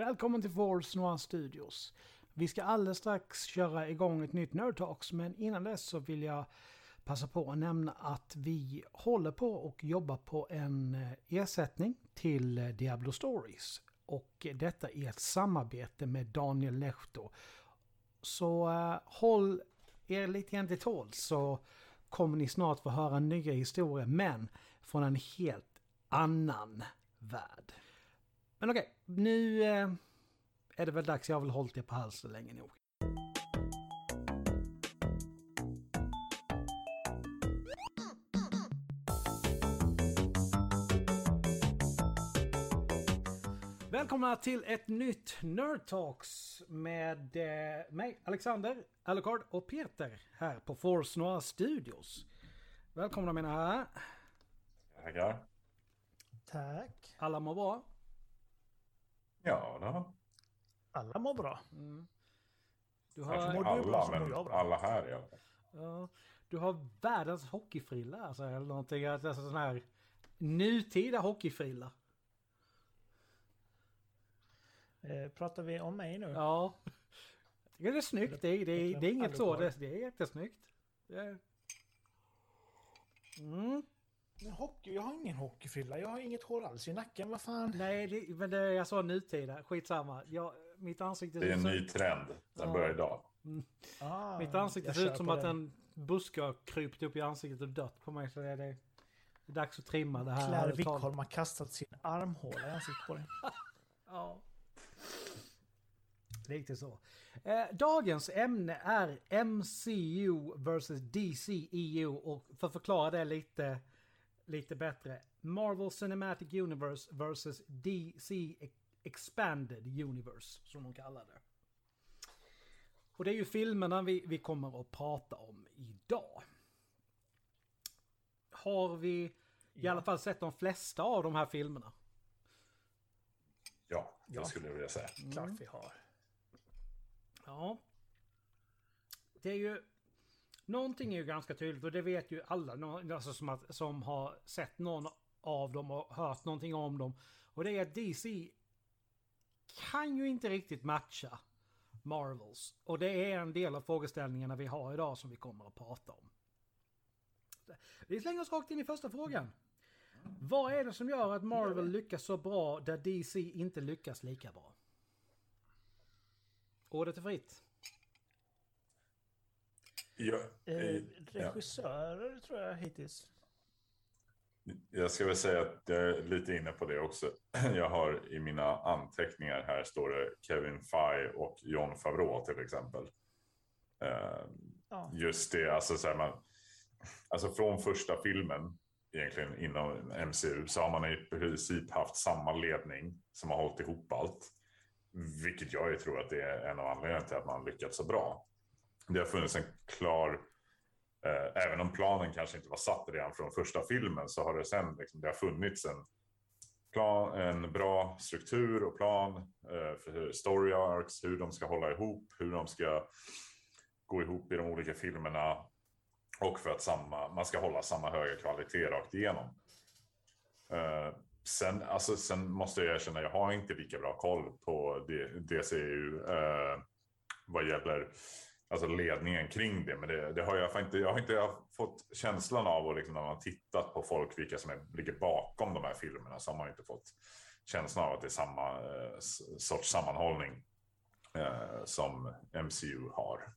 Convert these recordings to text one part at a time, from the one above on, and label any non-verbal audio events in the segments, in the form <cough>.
Välkommen till Force Noir Studios. Vi ska alldeles strax köra igång ett nytt Nerd Talks, men innan dess så vill jag passa på att nämna att vi håller på och jobbar på en eh, ersättning till eh, Diablo Stories. Och detta är ett samarbete med Daniel Lehto. Så uh, håll er lite grann till tåls så kommer ni snart få höra nya historier, men från en helt annan värld. Men okej, nu eh, är det väl dags. Jag har väl hållit er på halsen länge nog. Välkomna till ett nytt Nerd Talks med eh, mig, Alexander, Alucard och Peter här på Force Noir Studios. Välkomna mina herrar. Tackar. Tack. Alla mår bra? Ja, då. Alla mår bra. Mm. Du har, mår du bra alla, så mår jag bra. alla här i alla fall. ja, du har världens hockeyfrilla alltså, eller någonting. Alltså sån här nutida hockeyfrilla. Eh, pratar vi om mig nu? Ja. Jag tycker det är snyggt. Det är, det är, det är inget så. Det, det är jättesnyggt. Det är... Mm. Men hockey, jag har ingen hockeyfrilla. Jag har inget hår alls i nacken. Vad fan? Nej, det, men det är jag sa nutida. Skitsamma. Jag, mitt ansikte... Det är en ny trend. Den Ja. börjar idag. Ah, Mitt ansikte ser ut som på att den. en buske har krypt upp i ansiktet och dött på mig. Så det är, det är dags att trimma det här. Claire. Wickholm har kastat sin armhåla i ansiktet på dig. <laughs> Ja. Riktigt så. Eh, dagens ämne är MCU vs DCEU och för att förklara det lite, lite bättre. Marvel Cinematic Universe vs DC Expanded Universe som de kallar det. Och det är ju filmerna vi, vi kommer att prata om idag. Har vi i Ja. alla fall sett de flesta av de här filmerna? Ja, det Ja. skulle jag vilja säga. Klart vi har. Ja. Det är ju... Någonting är ju ganska tydligt och det vet ju alla alltså som, att, som har sett någon av dem och hört någonting om dem. Och det är att DC kan ju inte riktigt matcha Marvels. Och det är en del av frågeställningarna vi har idag som vi kommer att prata om. Vi slänger oss rakt in i första frågan. Vad är det som gör att Marvel lyckas så bra där DC inte lyckas lika bra? Ordet är fritt. Jag, Eh, ja. regissörer tror jag hittills. jag ska väl säga att jag är lite inne på det också. <clears throat> Jag har i mina anteckningar här står det Kevin Feige och John Favreau till exempel. Eh, Ja. Just det, alltså, så man, alltså från första filmen egentligen inom MCU så har man i princip haft samma ledning som har hållit ihop allt. Vilket jag ju tror att det är en av anledningarna till att man lyckats så bra. Det har funnits en klar, eh, även om planen kanske inte var satt redan från första filmen så har det sen liksom, det har funnits en, plan, en bra struktur och plan eh, för story arcs, hur de ska hålla ihop, hur de ska gå ihop i de olika filmerna och för att samma, man ska hålla samma höga kvalitet rakt igenom. Eh, sen, alltså, sen måste jag erkänna, jag har inte lika bra koll på DCU eh, vad gäller alltså, ledningen kring det. Men det, det har jag, inte, jag har inte fått känslan av, och liksom, när man har tittat på folk, vilka som är, ligger bakom de här filmerna, så har man inte fått känslan av att det är samma eh, sorts sammanhållning eh, som MCU har.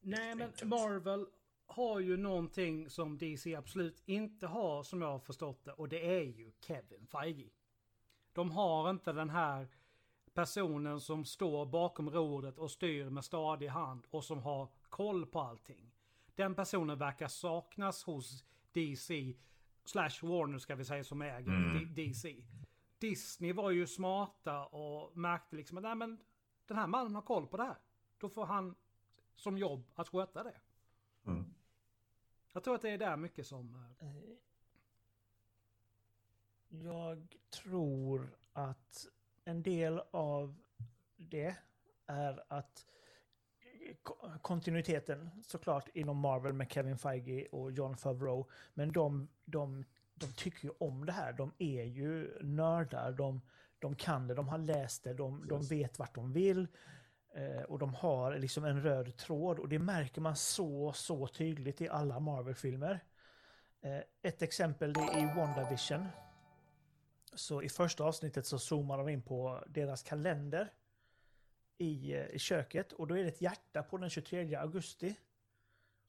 Nej men. Marvel har ju någonting som DC absolut inte har som jag har förstått det och det är ju Kevin Feige. De har inte den här personen som står bakom rodret och styr med stadig hand och som har koll på allting. Den personen verkar saknas hos DC slash Warner ska vi säga som äger Mm. DC. Disney var ju smarta och märkte liksom att nej men den här mannen har koll på det här. Då får han som jobb att sköta det. Mm. Jag tror att det är där mycket som... eh, Eh, Jag tror att en del av det är att ko- kontinuiteten såklart inom Marvel med Kevin Feige och John Favreau. Men de, de, de tycker ju om det här. De är ju nördar. De, de kan det, de har läst det, de, de vet vart de vill. Eh, och de har liksom en röd tråd och det märker man så, så tydligt i alla Marvel-filmer. Eh, ett exempel det är WandaVision. Så i första avsnittet så zoomar de in på deras kalender i, eh, i köket och då är det ett hjärta på den 23 augusti.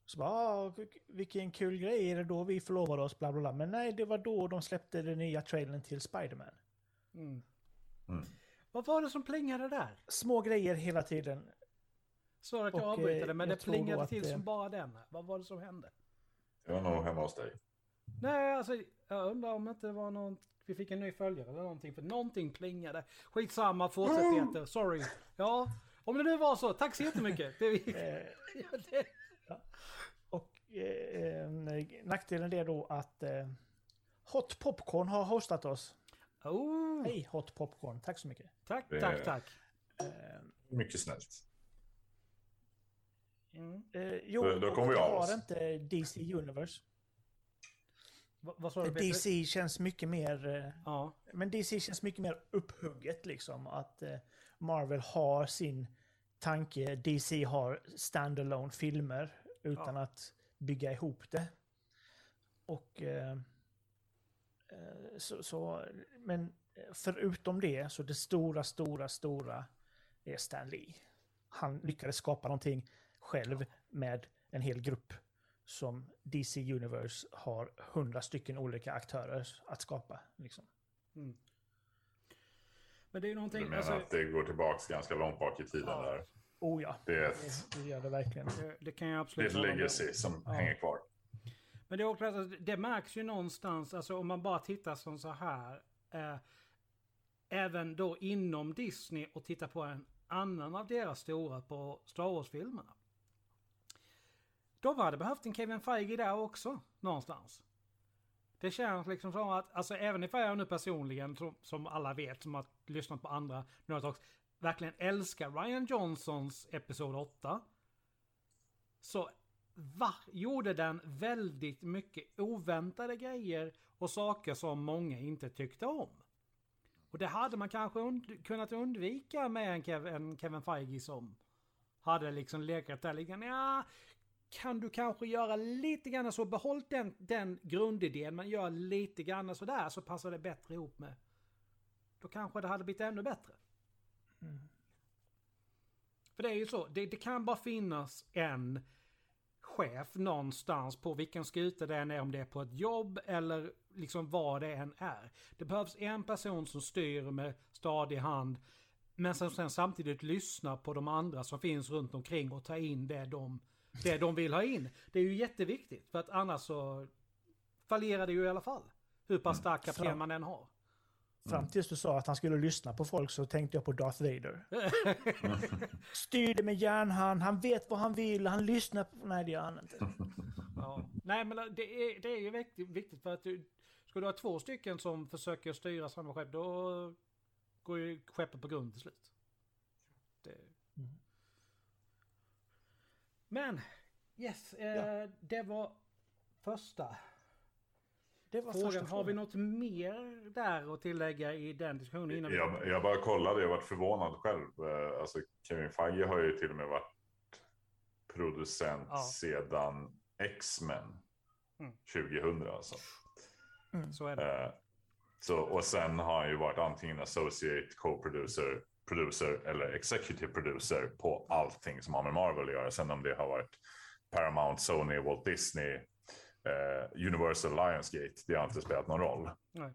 Så bara, ah, vilken kul grej, är det då vi förlovade oss? Bla, bla, bla. Men nej, det var då de släppte den nya trailern till Spiderman. Mm. Mm. Vad var det som plingade där? Små grejer hela tiden. Sorry att jag Och, avbryter eh, det, men det plingade till det- som bara den. Vad var det som hände? Jag var nog hemma hos dig. Nej, alltså jag undrar om det inte var någon... Vi fick en ny följare eller någonting, för någonting plingade. Skitsamma, fortsätt Peter. Sorry. Ja, om det nu var så, tack så jättemycket. Det, Eh, ja, det, och eh, eh, nackdelen är då att eh, Hot Popcorn har hostat oss. oh, Hej Hot Popcorn, tack så mycket. tack, Det- tack, tack. Eh, Mycket snällt. Mm. eh, jo, Då- kommer vi av har oss. inte DC Universe. Va- Vad sa du Peter? DC känns mycket mer... Eh, Ja, Men DC känns mycket mer upphugget liksom. Att eh, Marvel har sin tanke, DC har standalone filmer utan att bygga ihop det. Och... Eh, eh, så, så, men förutom det så det stora, stora, stora är Stan Lee. Han lyckades skapa någonting själv med en hel grupp som DC Universe har hundra stycken olika aktörer att skapa. Liksom. mm. Men det är ju Du någonting... menar Alltså, att det går tillbaks ganska långt bak i tiden Ja. där? Oh ja, Det är det, ett, det gör det verkligen. det, det kan jag det är absolut ett legacy som Ja. hänger kvar. Men det är också att det märks ju någonstans, alltså om man bara tittar som så här. Eh, även då inom Disney och tittar på en annan av deras stora på Star Wars-filmerna. De hade behövt en Kevin Feige där också, någonstans. Det känns liksom som att, alltså även ifall jag nu personligen, som, som alla vet, som har lyssnat på andra Nerdtalks, verkligen älskar Ryan Johnsons Episod 8. Så va, gjorde den väldigt mycket oväntade grejer och saker som många inte tyckte om. Och det hade man kanske und kunnat undvika med en Kevin, en Kevin Feige som hade liksom lekat där lite ja, kan du kanske göra lite grann så, behåll den, den grundidén men gör lite grann sådär så passar det bättre ihop med. Då kanske det hade blivit ännu bättre. För det är ju så, det, det kan bara finnas en chef någonstans på vilken skuta det än är, om det är på ett jobb eller liksom vad det än är. Det behövs en person som styr med stadig hand men som sen samtidigt lyssnar på de andra som finns runt omkring och tar in det de, det de vill ha in. Det är ju jätteviktigt för att annars så fallerar det ju i alla fall. Hur pass stark kapten Fram- man än har. Fram tills du sa att han skulle lyssna på folk så tänkte jag på Darth Vader. <laughs> Styr det med järnhand, han vet vad han vill, han lyssnar på... Nej, det gör han inte. Ja. Nej men det är, det är ju viktigt, viktigt för att du, ska du ha två stycken som försöker styra samma skepp då går ju skeppet på grund till slut. Det... Mm. Men, yes, eh, Ja. det var första Det var frågan. första Har vi något mer där att tillägga i den diskussionen innan vi... Jag, jag bara kollade, jag varit förvånad själv. Eh, Alltså Kevin Feige har ju till och med varit producent Ja. sedan X-Men Mm. 2000. Alltså. Så är det. Eh, Så, och sen har han ju varit antingen associate co-producer, producer eller executive producer på allting som har med Marvel att göra. Sen om det har varit Paramount, Sony, Walt Disney, eh, Universal, Lionsgate. Det har inte spelat någon roll. Nej.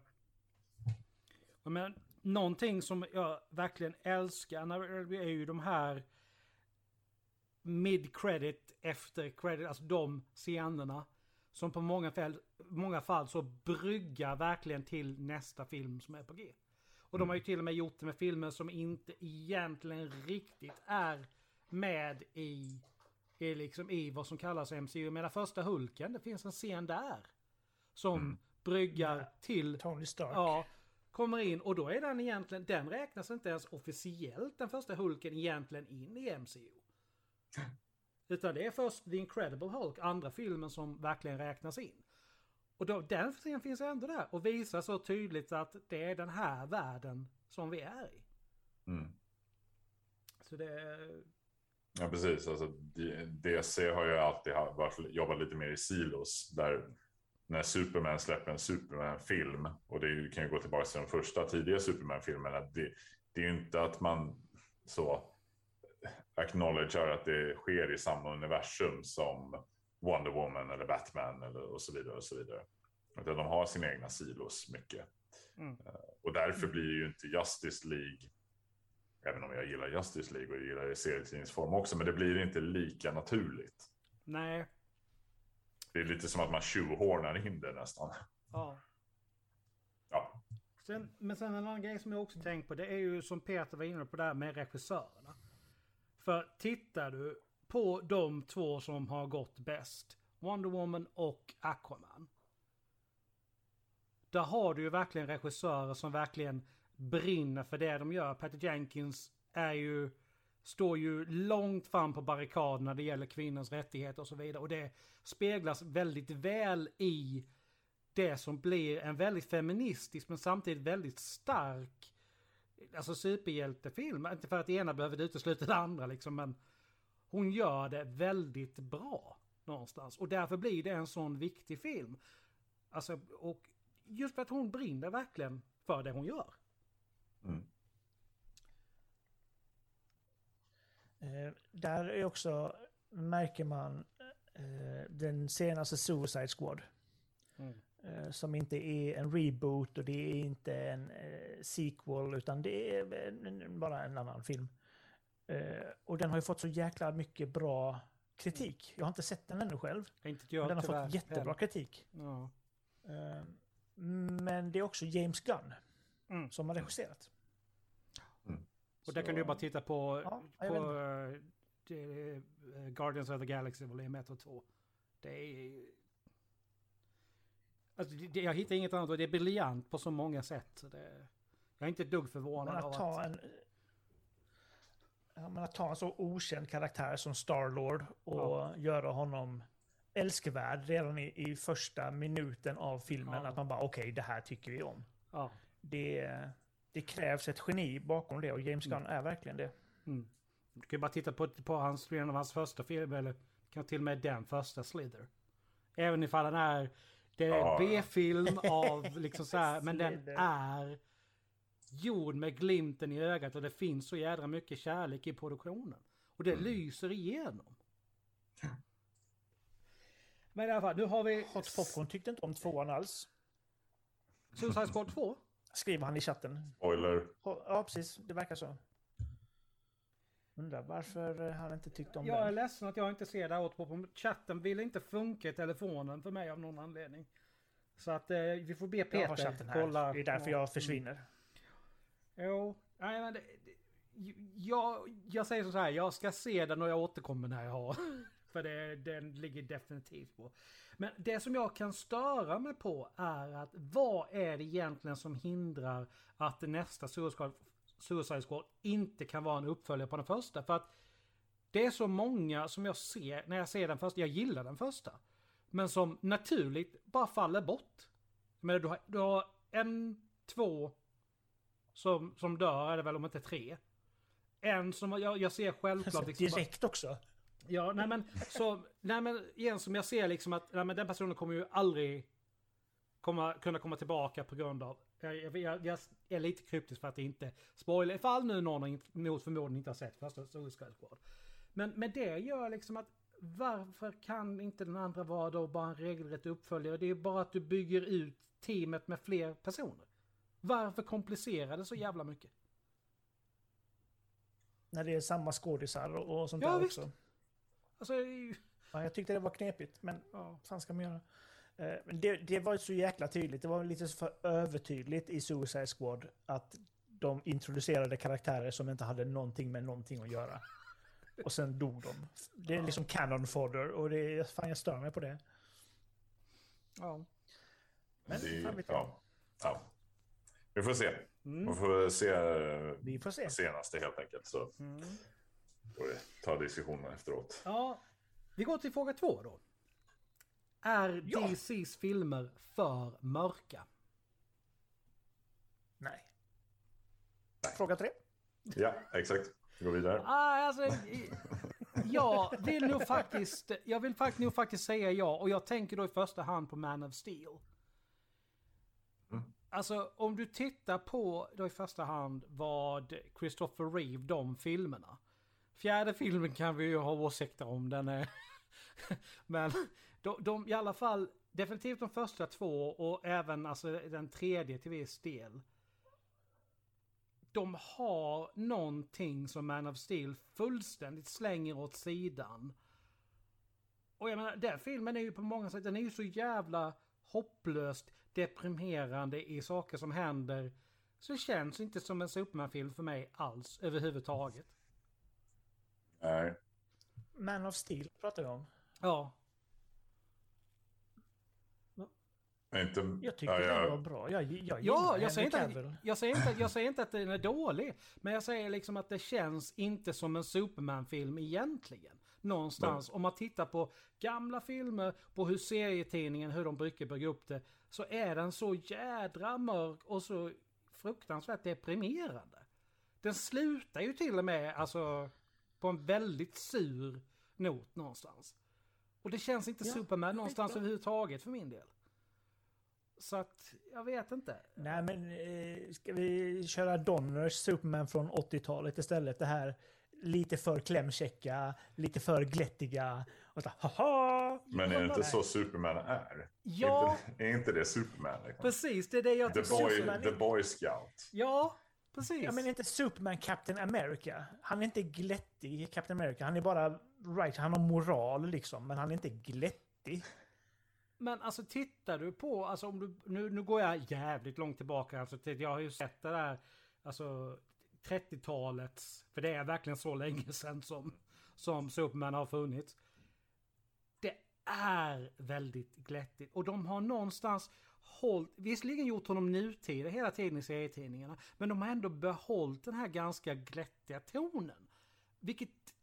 Men någonting som jag verkligen älskar när är ju de här mid-credit, efter credit, alltså de scenerna som på många fall, många fall så bryggar verkligen till nästa film som är på G. Och de har ju till och med gjort det med filmer som inte egentligen riktigt är med i, i, liksom i vad som kallas MCU. Men första Hulken, det finns en scen där. Som bryggar till Tony Stark. Ja, kommer in och då är den egentligen, den räknas inte ens officiellt den första Hulken egentligen in i MCU. <laughs> Utan det är först The Incredible Hulk, andra filmen som verkligen räknas in. Och då, den scenen finns ändå där och visar så tydligt att det är den här världen som vi är i. Mm. Så det... Ja, precis. Alltså, DC har ju alltid varit, jobbat lite mer i silos. Där när Superman släpper en Superman-film, och det kan ju gå tillbaka till de första tidiga Superman-filmerna, det, det är ju inte att man så acknowledgear att det sker i samma universum som Wonder Woman eller Batman eller och så vidare och så vidare. Utan de har sina egna silos mycket. Mm. Eh, och därför blir ju inte Justice League, även om jag gillar Justice League och gillar det i serietidningsform också, men det blir inte lika naturligt. Nej. Det är lite som att man tjuvhornar in det nästan. Ja. Ja. Sen, men sen en annan grej som jag också tänkt på, det är ju som Peter var inne på där med regissörerna. För tittar du på de två som har gått bäst, Wonder Woman och Aquaman. Där har du ju verkligen regissörer som verkligen brinner för det de gör. Patty Jenkins är ju, står ju långt fram på barrikaden när det gäller kvinnors rättigheter och så vidare. Och det speglas väldigt väl i det som blir en väldigt feministisk men samtidigt väldigt stark alltså superhjältefilm. Inte för att det ena behöver utesluta det andra liksom men hon gör det väldigt bra någonstans. Och därför blir det en sån viktig film. Alltså, och just för att hon brinner verkligen för det hon gör. Mm. Eh, där är också, märker man eh, den senaste Suicide Squad. Mm. Eh, som inte är en reboot och det är inte en eh, sequel utan det är bara en annan film. Eh, och den har ju fått så jäkla mycket bra kritik. Jag har inte sett den ännu själv. Inte jag, den har fått jättebra kritik. Ja. Eh, men det är också James Gunn mm. som har regisserat. Mm. Och där kan du bara titta på, ja, på uh, Guardians of the Galaxy volym 1 och 2. Det är... Alltså, det, jag hittar inget annat och det är briljant på så många sätt. Så det, jag är inte ett dugg förvånad. Men att ta en ja, men att ta en så okänd karaktär som Starlord och ja. göra honom älskvärd redan i, i första minuten av filmen. Ja. Att man bara okej, okay, det här tycker vi om. Ja. Det, det krävs ett geni bakom det och James Gunn mm. är verkligen det. Mm. Du kan bara titta på, på hans, en av hans första filmer, eller kan till och med den första Slither. Även ifall den är, det är B-film <laughs> av liksom så här, men den är gjord med glimten i ögat och det finns så jädra mycket kärlek i produktionen. Och det mm. lyser igenom. Men i alla fall, nu har vi... Hot Popcorn tyckte inte om tvåan alls. Suicide Squad 2? Skriver han i chatten. Spoiler. Ja, precis. Det verkar så. Undrar varför han inte tyckte om jag den. Jag är ledsen att jag inte ser det här på Chatten vill inte funka i telefonen för mig av någon anledning. Så att eh, vi får be Peter kolla. Det är därför jag försvinner. Jo, nej men det, det, jag, jag säger så här, jag ska se den och jag återkommer när jag har. <laughs> För det, den ligger definitivt på. Men det som jag kan störa mig på är att vad är det egentligen som hindrar att nästa Suicide Squad, inte kan vara en uppföljare på den första? För att det är så många som jag ser när jag ser den första, jag gillar den första. Men som naturligt bara faller bort. Men du har, du har en, två, som, som dör är det väl om inte tre. En som jag, jag ser självklart... Alltså, liksom, direkt också? Ja, nej men, så, nej men en som jag ser liksom att nej, men den personen kommer ju aldrig komma, kunna komma tillbaka på grund av... Jag, jag, jag är lite kryptisk för att inte spoila ifall nu någon mot förmodan inte har sett första Suicide Squad. Men, men det gör liksom att varför kan inte den andra vara då bara en regelrätt uppföljare? Det är bara att du bygger ut teamet med fler personer. Varför komplicera det så jävla mycket? När det är samma skådisar och sånt ja, där visst. också. Alltså, ja, jag tyckte det var knepigt, men ja. vad ska man göra? Eh, det, det var så jäkla tydligt. Det var lite för övertydligt i Suicide Squad att de introducerade karaktärer som inte hade någonting med någonting att göra. Och sen dog de. Det är liksom canon fodder och det är, fan jag stör mig på det. Ja. Men det, fan vet jag. Ja. ja. Vi får se. Mm. Vi får se, Vi får se. senaste helt enkelt. Så mm. får vi ta diskussionen efteråt. Ja, vi går till fråga två då. Är ja. DCs filmer för mörka? Nej. Fråga tre. Ja, exakt. Vi går vidare. Ah, alltså, jag vill nog faktiskt, jag vill faktiskt, nog faktiskt säga ja. Och jag tänker då i första hand på Man of Steel. Alltså om du tittar på då i första hand vad Christopher Reeve, de filmerna. Fjärde filmen kan vi ju ha åsikter om, den är... <laughs> Men de, de, i alla fall, definitivt de första två och även alltså den tredje till viss del. De har någonting som Man of Steel fullständigt slänger åt sidan. Och jag menar, den filmen är ju på många sätt, den är ju så jävla hopplöst deprimerande i saker som händer. Så det känns inte som en Superman-film för mig alls överhuvudtaget. Nej. Man of Steel pratar vi om. Ja, Inte, Jag tycker ja, den jag- var bra. Jag, jag Ja, jag säger, inte, jag, säger inte, jag säger inte att den är dålig. Men jag säger liksom att det känns inte som en Superman-film egentligen. Någonstans. Om man tittar på gamla filmer, på hur serietidningen, hur de brukar bygga upp det. Så är den så jädra mörk och så fruktansvärt deprimerande. Den slutar ju till och med alltså på en väldigt sur not någonstans. Och det känns inte Ja, Superman någonstans skitbra. överhuvudtaget för min del. Så att, jag vet inte. Nej, men eh, ska vi köra Donners Superman från 80-talet istället? Det här lite för klämkäcka, lite för glättiga. Och så, haha! Men är det inte så Superman är? Ja, Är inte, är inte det Superman? Liksom? precis. Det är det jag The, tycker. boy, Superman the boy Scout. Ja, precis. Ja, men inte Superman Captain America. Han är inte glättig i Captain America. Han är bara right. Han har moral liksom, men han är inte glättig. Men alltså tittar du på, alltså om du, nu, nu går jag jävligt långt tillbaka, alltså jag har ju sett det där, alltså 30-talets, för det är verkligen så länge <laughs> sedan som, som Superman har funnits. Det är väldigt glättigt och de har någonstans hållit, visserligen gjort honom nutida hela tiden i serietidningarna, men de har ändå behållit den här ganska glättiga tonen. Vilket,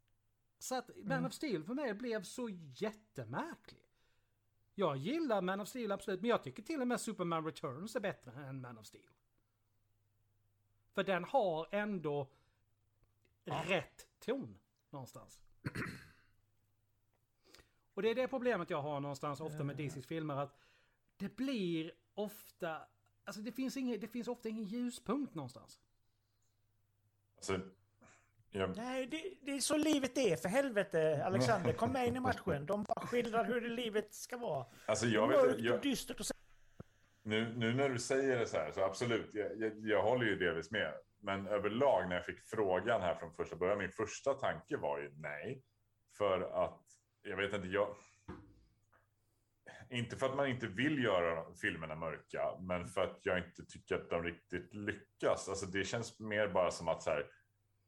så att Man of Steel för mig blev så jättemärklig. Jag gillar Man of Steel absolut, men jag tycker till och med Superman Returns är bättre än Man of Steel. För den har ändå rätt ton någonstans. Och det är det problemet jag har någonstans ofta med DCs filmer att det blir ofta, alltså det finns, ingen, det finns ofta ingen ljuspunkt någonstans. Alltså, jag, Nej, det, det är så livet är. För helvete, Alexander, kom med in i matchen. De bara skildrar hur det livet ska vara. alltså jag Mörkt vet och jag, dystert och så nu, nu när du säger det så här, så absolut, jag, jag, jag håller ju delvis med. Men överlag när jag fick frågan här från första början, min första tanke var ju nej. För att, jag vet inte, jag... Inte för att man inte vill göra filmerna mörka, men för att jag inte tycker att de riktigt lyckas. Alltså det känns mer bara som att så här,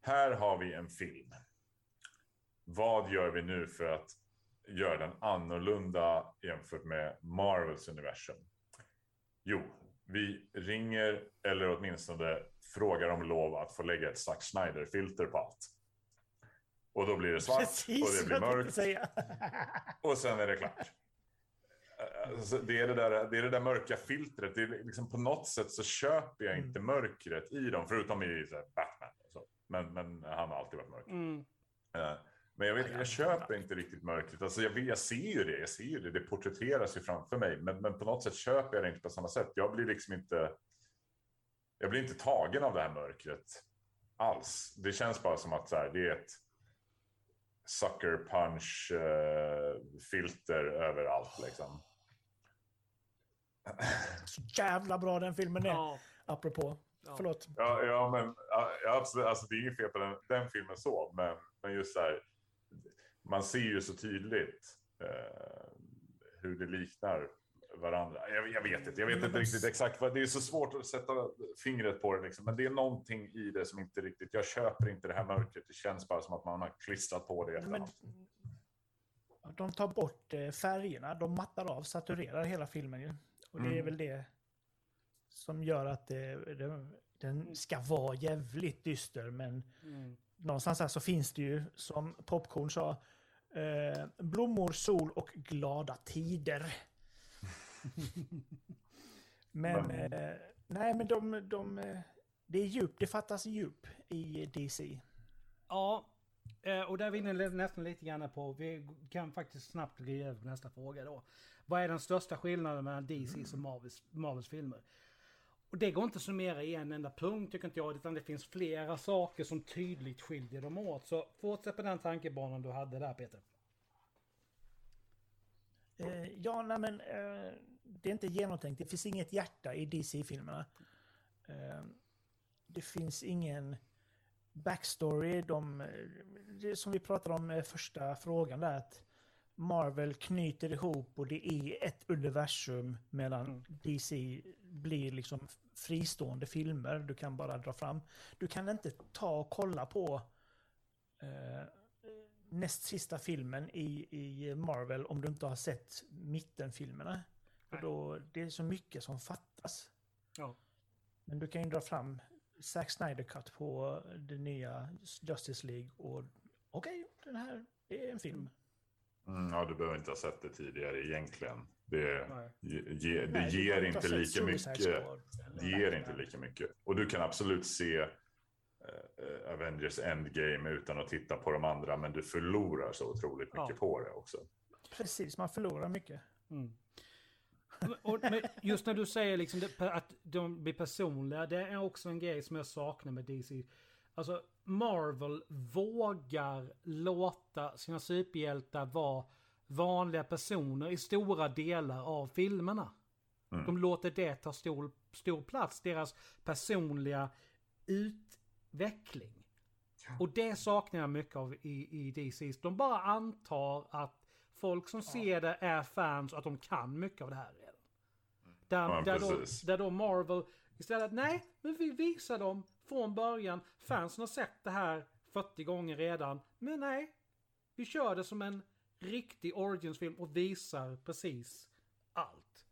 här har vi en film. Vad gör vi nu för att göra den annorlunda jämfört med Marvels universum? Jo, vi ringer eller åtminstone frågar om lov att få lägga ett Zack Snyder-filter på allt. Och då blir det svart och Precis det blir mörkt <laughs> och sen är det klart. Alltså, det, är det, där, det är det där mörka filtret. Det är liksom, på något sätt så köper jag inte mörkret i dem, förutom i Batman. Och. Men, men han har alltid varit mörk. Mm. Men jag, vet, jag köper inte riktigt mörkret. Alltså jag, jag ser ju det, jag ser ju det, det porträtteras ju framför mig. Men, men på något sätt köper jag det inte på samma sätt. Jag blir liksom inte... Jag blir inte tagen av det här mörkret alls. Det känns bara som att så här, det är ett sucker punch eh, filter överallt liksom. Så jävla bra den filmen är. Ja. Apropå. Ja. Förlåt. Ja, ja men ja, absolut. Alltså, det är inget fel på den, den filmen så, men, men just så här. Man ser ju så tydligt eh, hur det liknar varandra. Jag, jag vet inte, jag vet inte riktigt exakt vad. Det är så svårt att sätta fingret på det liksom, men det är någonting i det som inte riktigt. Jag köper inte det här mörkret. Det känns bara som att man har klistrat på det. Men, de tar bort eh, färgerna. De mattar av, saturerar hela filmen ju. Och det är Mm. väl det som gör att det, det, den ska vara jävligt dyster. Men Mm. någonstans här så finns det ju, som Popcorn sa, eh, blommor, sol och glada tider. men eh, nej, men de, de, eh, Det är djup, det fattas djup i DC. Ja, eh, och där är vi nästan lite grann på, vi kan faktiskt snabbt glida över på nästa fråga då. Vad är den största skillnaden mellan DC's och Marvels, Marvels filmer? Och det går inte att summera i en enda punkt tycker inte jag, utan det finns flera saker som tydligt skiljer dem åt. Så fortsätt på den tankebanan du hade där Peter. Eh, ja, nej men eh, det är inte genomtänkt. Det finns inget hjärta i DC-filmerna. Eh, det finns ingen backstory. De, det som vi pratade om med första frågan där, att Marvel knyter ihop och det är ett universum medan Mm. DC blir liksom fristående filmer du kan bara dra fram. Du kan inte ta och kolla på eh, näst sista filmen i, i Marvel om du inte har sett mittenfilmerna. Nej. då, det är så mycket som fattas. Ja. Men du kan ju dra fram Zack Snyder Cut på det nya Justice League och okej, den här är en film. Mm, ja, du behöver inte ha sett det tidigare egentligen. Det, ge, det Nej, ger behöver inte lika mycket. Det ger inte lika mycket. Och du kan absolut se eh, eh, Avengers Endgame utan att titta på de andra, men du förlorar så otroligt mycket Ja. på det också. Precis, man förlorar mycket. Mm. Och, men just när du säger liksom det, att de blir personliga, det är också en grej som jag saknar med DC. Alltså Marvel vågar låta sina superhjältar vara vanliga personer i stora delar av filmerna. Mm. De låter det ta stor, stor plats, deras personliga utveckling. Och det saknar jag mycket av i, i DC. De bara antar att folk som ser det är fans och att de kan mycket av det här redan. Där, Ja, där, då, där då Marvel istället, nej, men vi visar dem från början. Fansen har sett det här 40 gånger redan. Men nej, vi kör det som en riktig Origins-film och visar precis allt.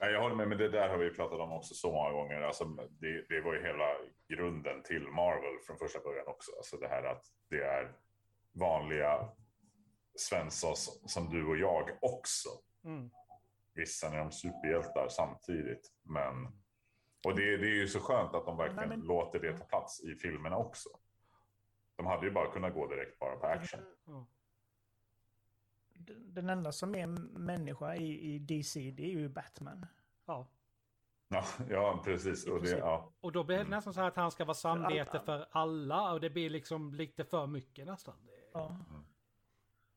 Nej, jag håller med, men det där har vi pratat om också så många gånger. Alltså, det, det var ju hela grunden till Marvel från första början också. Alltså det här att det är vanliga Svenssons som du och jag också. Mm. Vissa är de superhjältar samtidigt. Men... Och det, det är ju så skönt att de verkligen Nej, men- låter det ta plats i filmerna också. De hade ju bara kunnat gå direkt bara på action. Den enda som är människa i, i DC, det är ju Batman. ja. Ja, ja precis. Och det, ja. Och då blir det nästan så här att han ska vara samvete alla. för alla och det blir liksom lite för mycket nästan. Ja.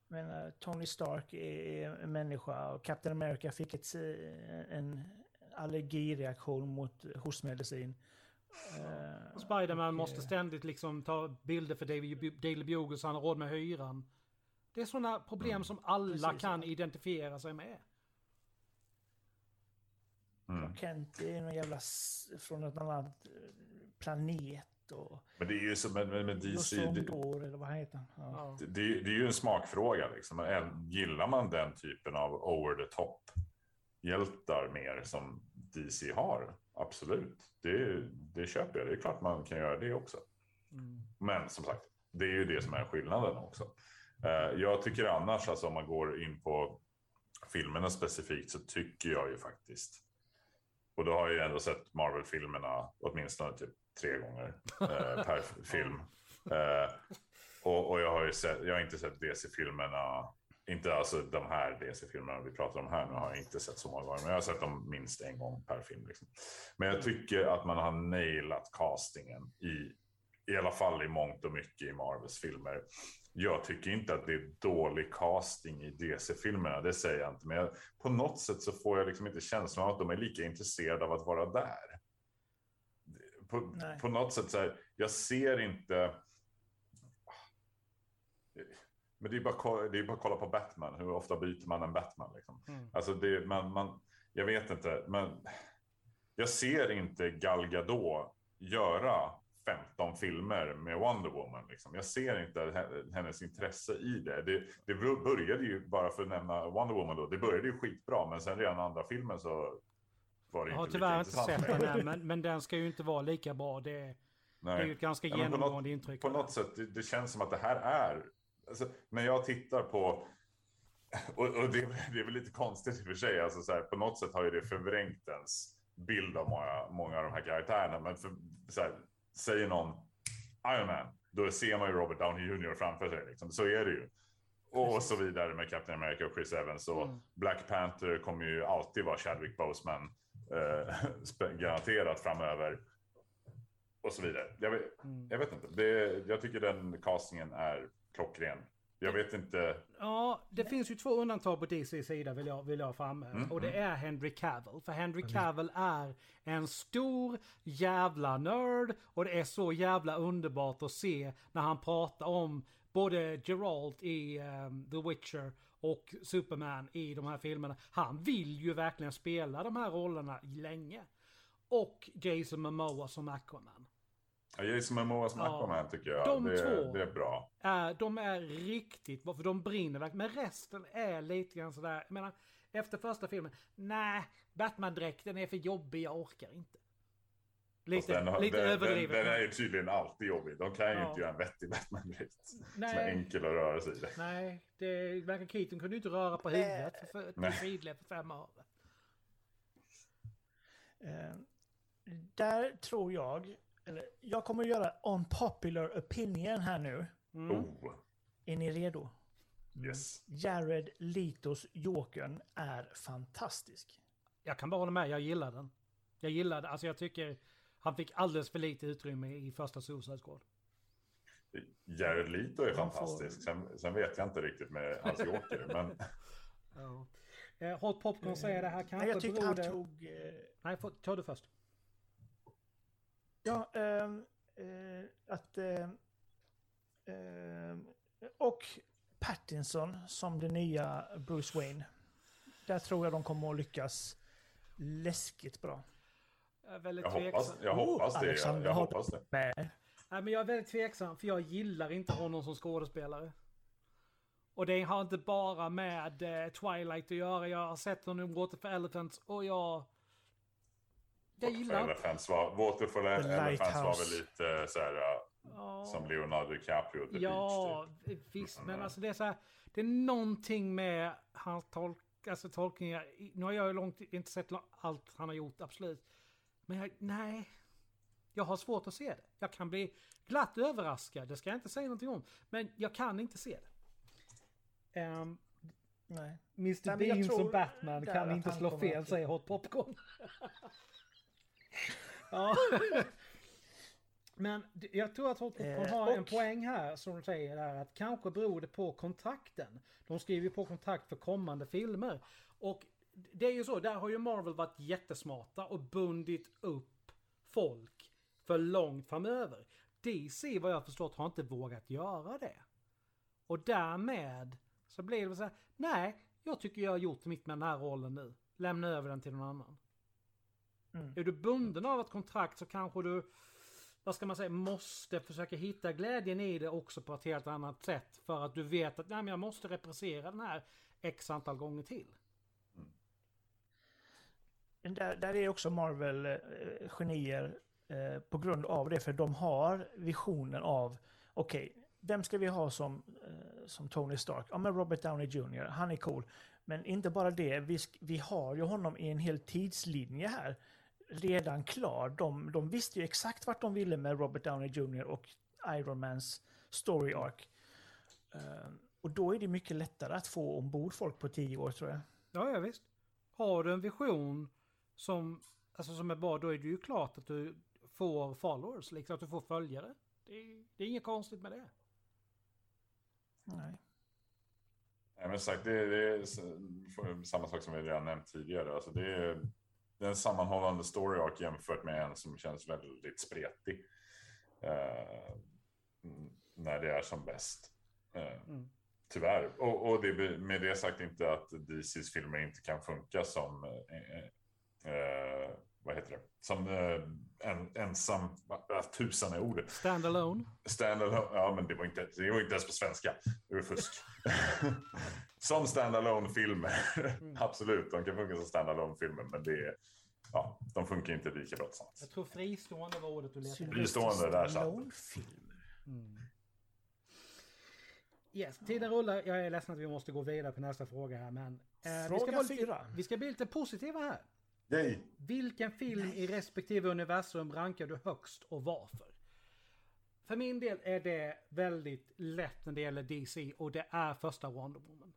Men eh, Tony Stark är en människa och Captain America fick ett, eh, en allergireaktion mot hostmedicin. Eh, Spiderman och, måste eh, ständigt liksom ta bilder för Daily, Daily Bugle så han har råd med hyran. Det är sådana problem som alla Precis. kan identifiera sig med. Mm. Kent är någon jävla från ett annat eh, planet och Men det är ju så med, med, med DC. Josom Det, Dor eller vad heter han? Ja. Ja. det, det är ju en smakfråga. Liksom. Gillar man den typen av over the top hjältar mer som DC har? Absolut, det, det köper jag. Det är klart man kan göra det också. Mm. Men som sagt, det är ju det som är skillnaden också. Eh, jag tycker annars, alltså om man går in på filmerna specifikt, så tycker jag ju faktiskt. Och då har jag ju ändå sett Marvel-filmerna åtminstone typ tre gånger eh, per <laughs> film. Eh, och, och jag har ju sett, jag har inte sett DC-filmerna, inte alltså de här DC-filmerna vi pratar om här nu har jag inte sett så många gånger, men jag har sett dem minst en gång per film. Liksom. Men jag tycker att man har nailat castingen i, i alla fall i mångt och mycket i Marvels filmer. Jag tycker inte att det är dålig casting i DC-filmerna, det säger jag inte. Men jag, på något sätt så får jag liksom inte känslan av att de är lika intresserade av att vara där. På, på något sätt så här, jag ser inte... Men det är bara, det är bara att kolla på Batman. Hur ofta byter man en Batman? Liksom? Mm. Alltså det, man, man, jag vet inte, men jag ser inte Gal Gadot göra 15 filmer med Wonder Woman. Liksom. Jag ser inte he- hennes intresse i det. det. Det började ju, bara för att nämna Wonder Woman då, det började ju skitbra, men sen redan andra filmen så var det Jag har inte tyvärr inte sett den än, men, men den ska ju inte vara lika bra. Det, det är ju ett ganska Ja, men på genomgående något- intryck. På något sätt, det, det känns som att det här är... Alltså, när jag tittar på... Och, och det, det är väl lite konstigt i och för sig. Alltså, så här, på något sätt har ju det förvrängt ens bild av många, många av de här karaktärerna. Men för, så här, säger någon Iron Man, då ser man ju Robert Downey Jr framför sig. Liksom. Så är det ju. Och så vidare med Captain America och Chris Evans. Och Mm. Black Panther kommer ju alltid vara Chadwick Boseman eh, <laughs> garanterat framöver. Och så vidare. Jag vet, Mm. jag vet inte. Det, jag tycker den castingen är klockren. Jag vet inte. Ja, det finns ju två undantag på DCs sida vill jag, vill jag framhäva. Mm, och det är Henry Cavill. För Henry Cavill är en stor jävla nörd. Och det är så jävla underbart att se när han pratar om både Geralt i ehm, The Witcher och Superman i de här filmerna. Han vill ju verkligen spela de här rollerna länge. Och Jason Momoa som Aquaman. Ja, Jason Momoa som Ja, Aquaman tycker jag. de det, två. det är bra. är, de är riktigt bra, för de brinner verkligen. Men resten är lite grann sådär, jag menar, efter första filmen, nej, Batman-dräkten är för jobbig, jag orkar inte. Lite, den, har- lite den, överdrivet. Den, den är ju tydligen alltid jobbig. De kan ju Ja. inte göra en vettig Batman-dräkt. Som är enkel att röra sig i. nej, det, Michael Keaton kunde ju inte röra på huvudet för, för, för, sidled för fem år. Eh, där tror jag, eller jag kommer att göra unpopular opinion här nu. Mm. Oh, Är ni redo? yes. Jared Litos Jokern är fantastisk. Jag kan bara hålla med, jag gillar den. Jag gillar det, alltså jag tycker han fick alldeles för lite utrymme i första Suicide Squad. Jared Leto är Han får- fantastisk. Sen, sen vet jag inte riktigt med hans Joker. <laughs> men Ja. Eh, Hot Popcorn säger det här kanske Nej, jag tyckte han det... tog... Eh, Nej, ta du först. Ja, ehm, eh, att... Eh, ehm, och Pattinson som det nya Bruce Wayne. Där tror jag de kommer att lyckas läskigt bra. Jag är väldigt jag hoppas, tveksam. jag hoppas det. Jag, Alexander jag hoppas det. Men, Nej, men jag är väldigt tveksam för jag gillar inte honom som skådespelare. Och det har inte bara med eh, Twilight att göra. Jag har sett honom i Water for Elephants och jag... Jag gillar. Elephants var, Water for The Elephants var väl lite så här, Ja, som Leonardo DiCaprio, The ja Beach. visst. Men Mm. alltså det är så här, Det är någonting med hans tolk, alltså tolkningar. Nu har jag ju långt inte sett allt han har gjort, absolut. Men jag, nej. Jag har svårt att se det. Jag kan bli glatt överraskad, det ska jag inte säga någonting om. Men jag kan inte se det. Um, nej. Mr Bean som Batman kan att inte slå fel, att- säger Hot Popcorn. <laughs> ja. Men jag tror att Hot Popcorn Eh, har en poäng här som de säger där att kanske beror det på kontrakten. De skriver ju på kontrakt för kommande filmer. Och det är ju så, där har ju Marvel varit jättesmarta och bundit upp folk för långt framöver. DC vad jag förstått har inte vågat göra det. Och därmed så blir det så här, nej, jag tycker jag har gjort mitt med den här rollen nu. Lämna över den till någon annan. Mm. Är du bunden av ett kontrakt så kanske du, vad ska man säga, måste försöka hitta glädjen i det också på ett helt annat sätt. För att du vet att nej, men jag måste representera den här x antal gånger till. Men Där, där är också Marvel eh, genier eh, på grund av det. För de har visionen av, okej, vem ska vi ha som, eh, som Tony Stark? Ja, men Robert Downey Jr. Han är cool. Men inte bara det, vi, vi har ju honom i en hel tidslinje här. Redan klar. De, de visste ju exakt vart de ville med Robert Downey Jr. och Iron Mans story arc. Eh, och då är det mycket lättare att få ombord folk på tio år tror jag. Ja, ja visst. Har du en vision som, alltså som är bra, då är det ju klart att du får followers, liksom att du får följare. Det är, det är inget konstigt med det. Nej. Nej, men sagt, det, det är samma sak som vi redan nämnt tidigare. Alltså det, är, det är en sammanhållande story arc jämfört med en som känns väldigt spretig. Eh, när det är som bäst. Eh, Mm. Tyvärr. Och, och det, med det sagt inte att DCs filmer inte kan funka som, eh, eh, vad heter det, som eh, en, ensam, vad tusan är ordet? Standalone. Standalone, ja men det var inte, det var inte ens på svenska. Det var fusk. <laughs> som standalone-filmer, <laughs> absolut, de kan funka som standalone-filmer, men det är, ja, de funkar inte lika bra tillsammans. Jag tror fristående var ordet du letade efter. Fristående, där satt. Stallone-filmer. Mm. Yes, tiden rullar. Jag är ledsen att vi måste gå vidare på nästa fråga här men... eh, vi, ska Fråga vara lite, fyra. vi ska bli lite positiva här. Yay! Vilken film i respektive universum rankar du högst och varför? För min del är det väldigt lätt när det gäller DC och det är första Wonder Woman.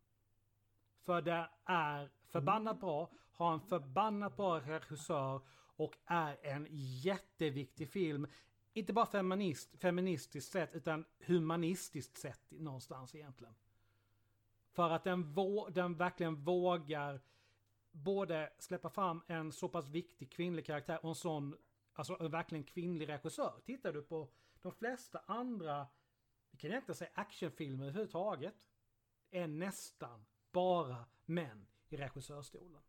För det är förbannat bra, har en förbannat bra regissör och är en jätteviktig film. Inte bara feminist, feministiskt sett utan humanistiskt sett någonstans egentligen. För att den, vå- den verkligen vågar både släppa fram en så pass viktig kvinnlig karaktär och en sån, alltså en verkligen kvinnlig regissör. Tittar du på de flesta andra, vi kan inte säga actionfilmer överhuvudtaget, är nästan bara män i regissörstolen.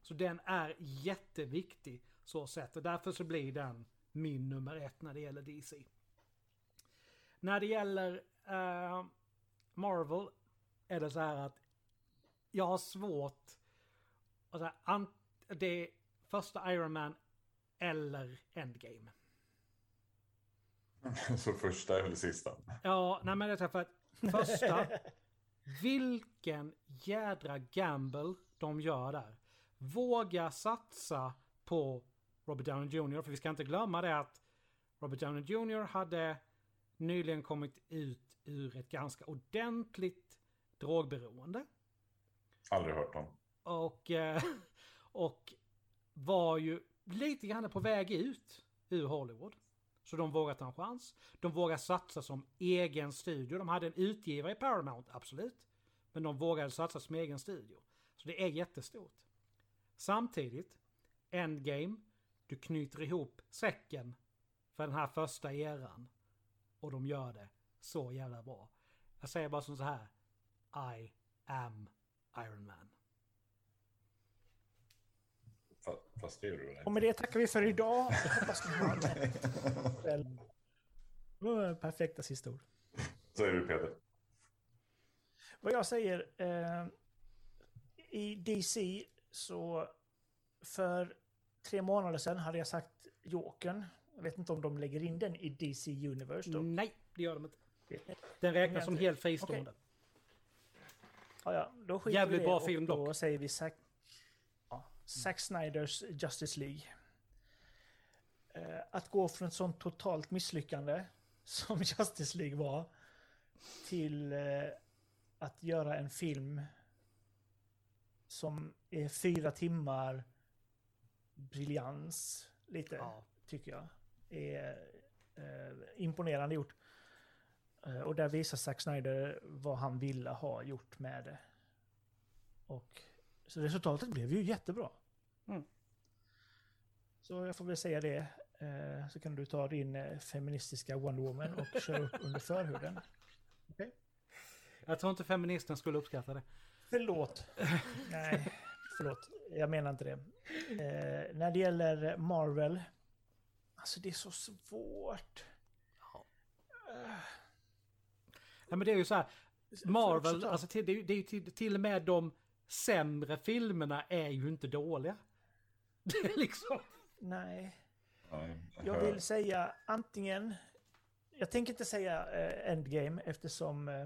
Så den är jätteviktig så sett och därför så blir den min nummer ett när det gäller DC. När det gäller uh, Marvel är det så här att jag har svårt och så här, det är första Iron Man eller Endgame. <laughs> Så första eller sista? Ja, nej men det är för att första, <laughs> vilken jädra gamble de gör där. Våga satsa på Robert Downey Jr. För vi ska inte glömma det att Robert Downey Jr. hade nyligen kommit ut ur ett ganska ordentligt drogberoende. Aldrig hört om. Och, eh, <laughs> och var ju lite grann på väg ut ur Hollywood. Så de vågar ta en chans. De vågar satsa som egen studio. De hade en utgivare i Paramount, absolut. Men de vågade satsa som egen studio. Så det är jättestort. Samtidigt, Endgame, du knyter ihop säcken för den här första eran. Och de gör det så jävla bra. Jag säger bara som så här. I am Iron Man. Fa- Fast det gjorde du väl Och med det tackar vi för idag. Hoppas ni har. Det perfekta sista ord. Så är du Peter. Vad jag säger, eh, i DC så för tre månader sedan hade jag sagt Jokern. Jag vet inte om de lägger in den i DC Universe då. Nej, det gör de inte. Den räknas som helt fristående. Ja, ja, då skiter Jävligt vi det bra film Då dock. säger vi Zack, ja, Zack Snyders Justice League. Eh, att gå från ett sånt totalt misslyckande <laughs> som Justice League var till eh, att göra en film som är fyra timmar briljans, lite, Ja. tycker jag. Är eh, imponerande gjort. Eh, och där visar Zack Snyder vad han ville ha gjort med det. Och så resultatet blev ju jättebra. Mm. Så jag får väl säga det. Eh, så kan du ta din eh, feministiska Wonder Woman och köra upp under förhuden. <laughs> Jag tror inte feministen skulle uppskatta det. Förlåt. <laughs> Nej, förlåt. Jag menar inte det. Eh, när det gäller Marvel. Alltså det är så svårt. Ja, men det är ju så här. Marvel, alltså till, det, är ju- det är ju till, till och med de sämre filmerna är ju inte dåliga. <laughs> Det är liksom... Nej. Nej. Jag vill säga antingen... Jag tänker inte säga eh, Endgame eftersom... Eh,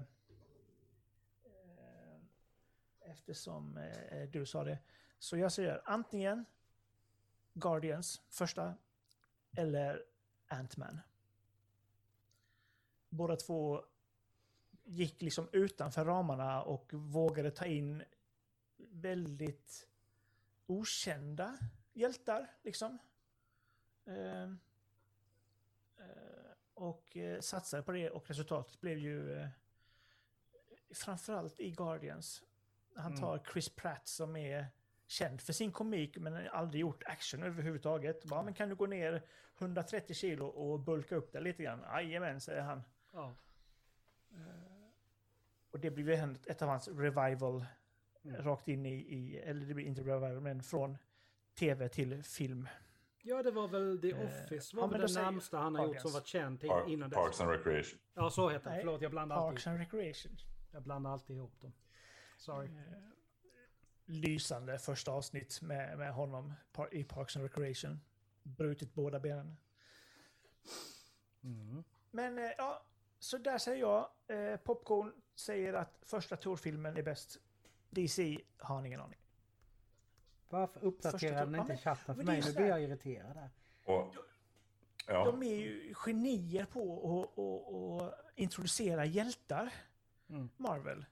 eh, eftersom eh, du sa det. Så jag säger antingen Guardians, första, eller Ant-Man. Båda två gick liksom utanför ramarna och vågade ta in väldigt okända hjältar, liksom. Eh, eh, och eh, satsade på det och resultatet blev ju eh, framförallt i Guardians. Han Mm. tar Chris Pratt som är känd för sin komik men aldrig gjort action överhuvudtaget. Bara, men kan du gå ner 130 kilo och bulka upp det lite grann? Jajamän, säger han. Ja. Och det blir ju ett av hans revival Mm. rakt in i, i, eller det blir inte revival, men från tv till film. ja, det var väl The Eh, Office var men väl det närmsta han har gjort som var känd till, Par- innan Parks dess. and Recreation. Ja, så heter det. Förlåt, jag blandar alltid, Parks and Recreation. jag blandar alltid ihop dem. Sorry. Eh, Lysande första avsnitt med, med honom i Parks and Recreation. Brutit båda benen. Mm. Men eh, ja, så där säger jag. Popcorn säger att första Tor-filmen är bäst. DC har ingen aning. Varför uppdaterar den inte chatten för mig? Nu så blir jag irriterad. Här. Och, ja, De är ju genier på att introducera hjältar. Mm. Marvel.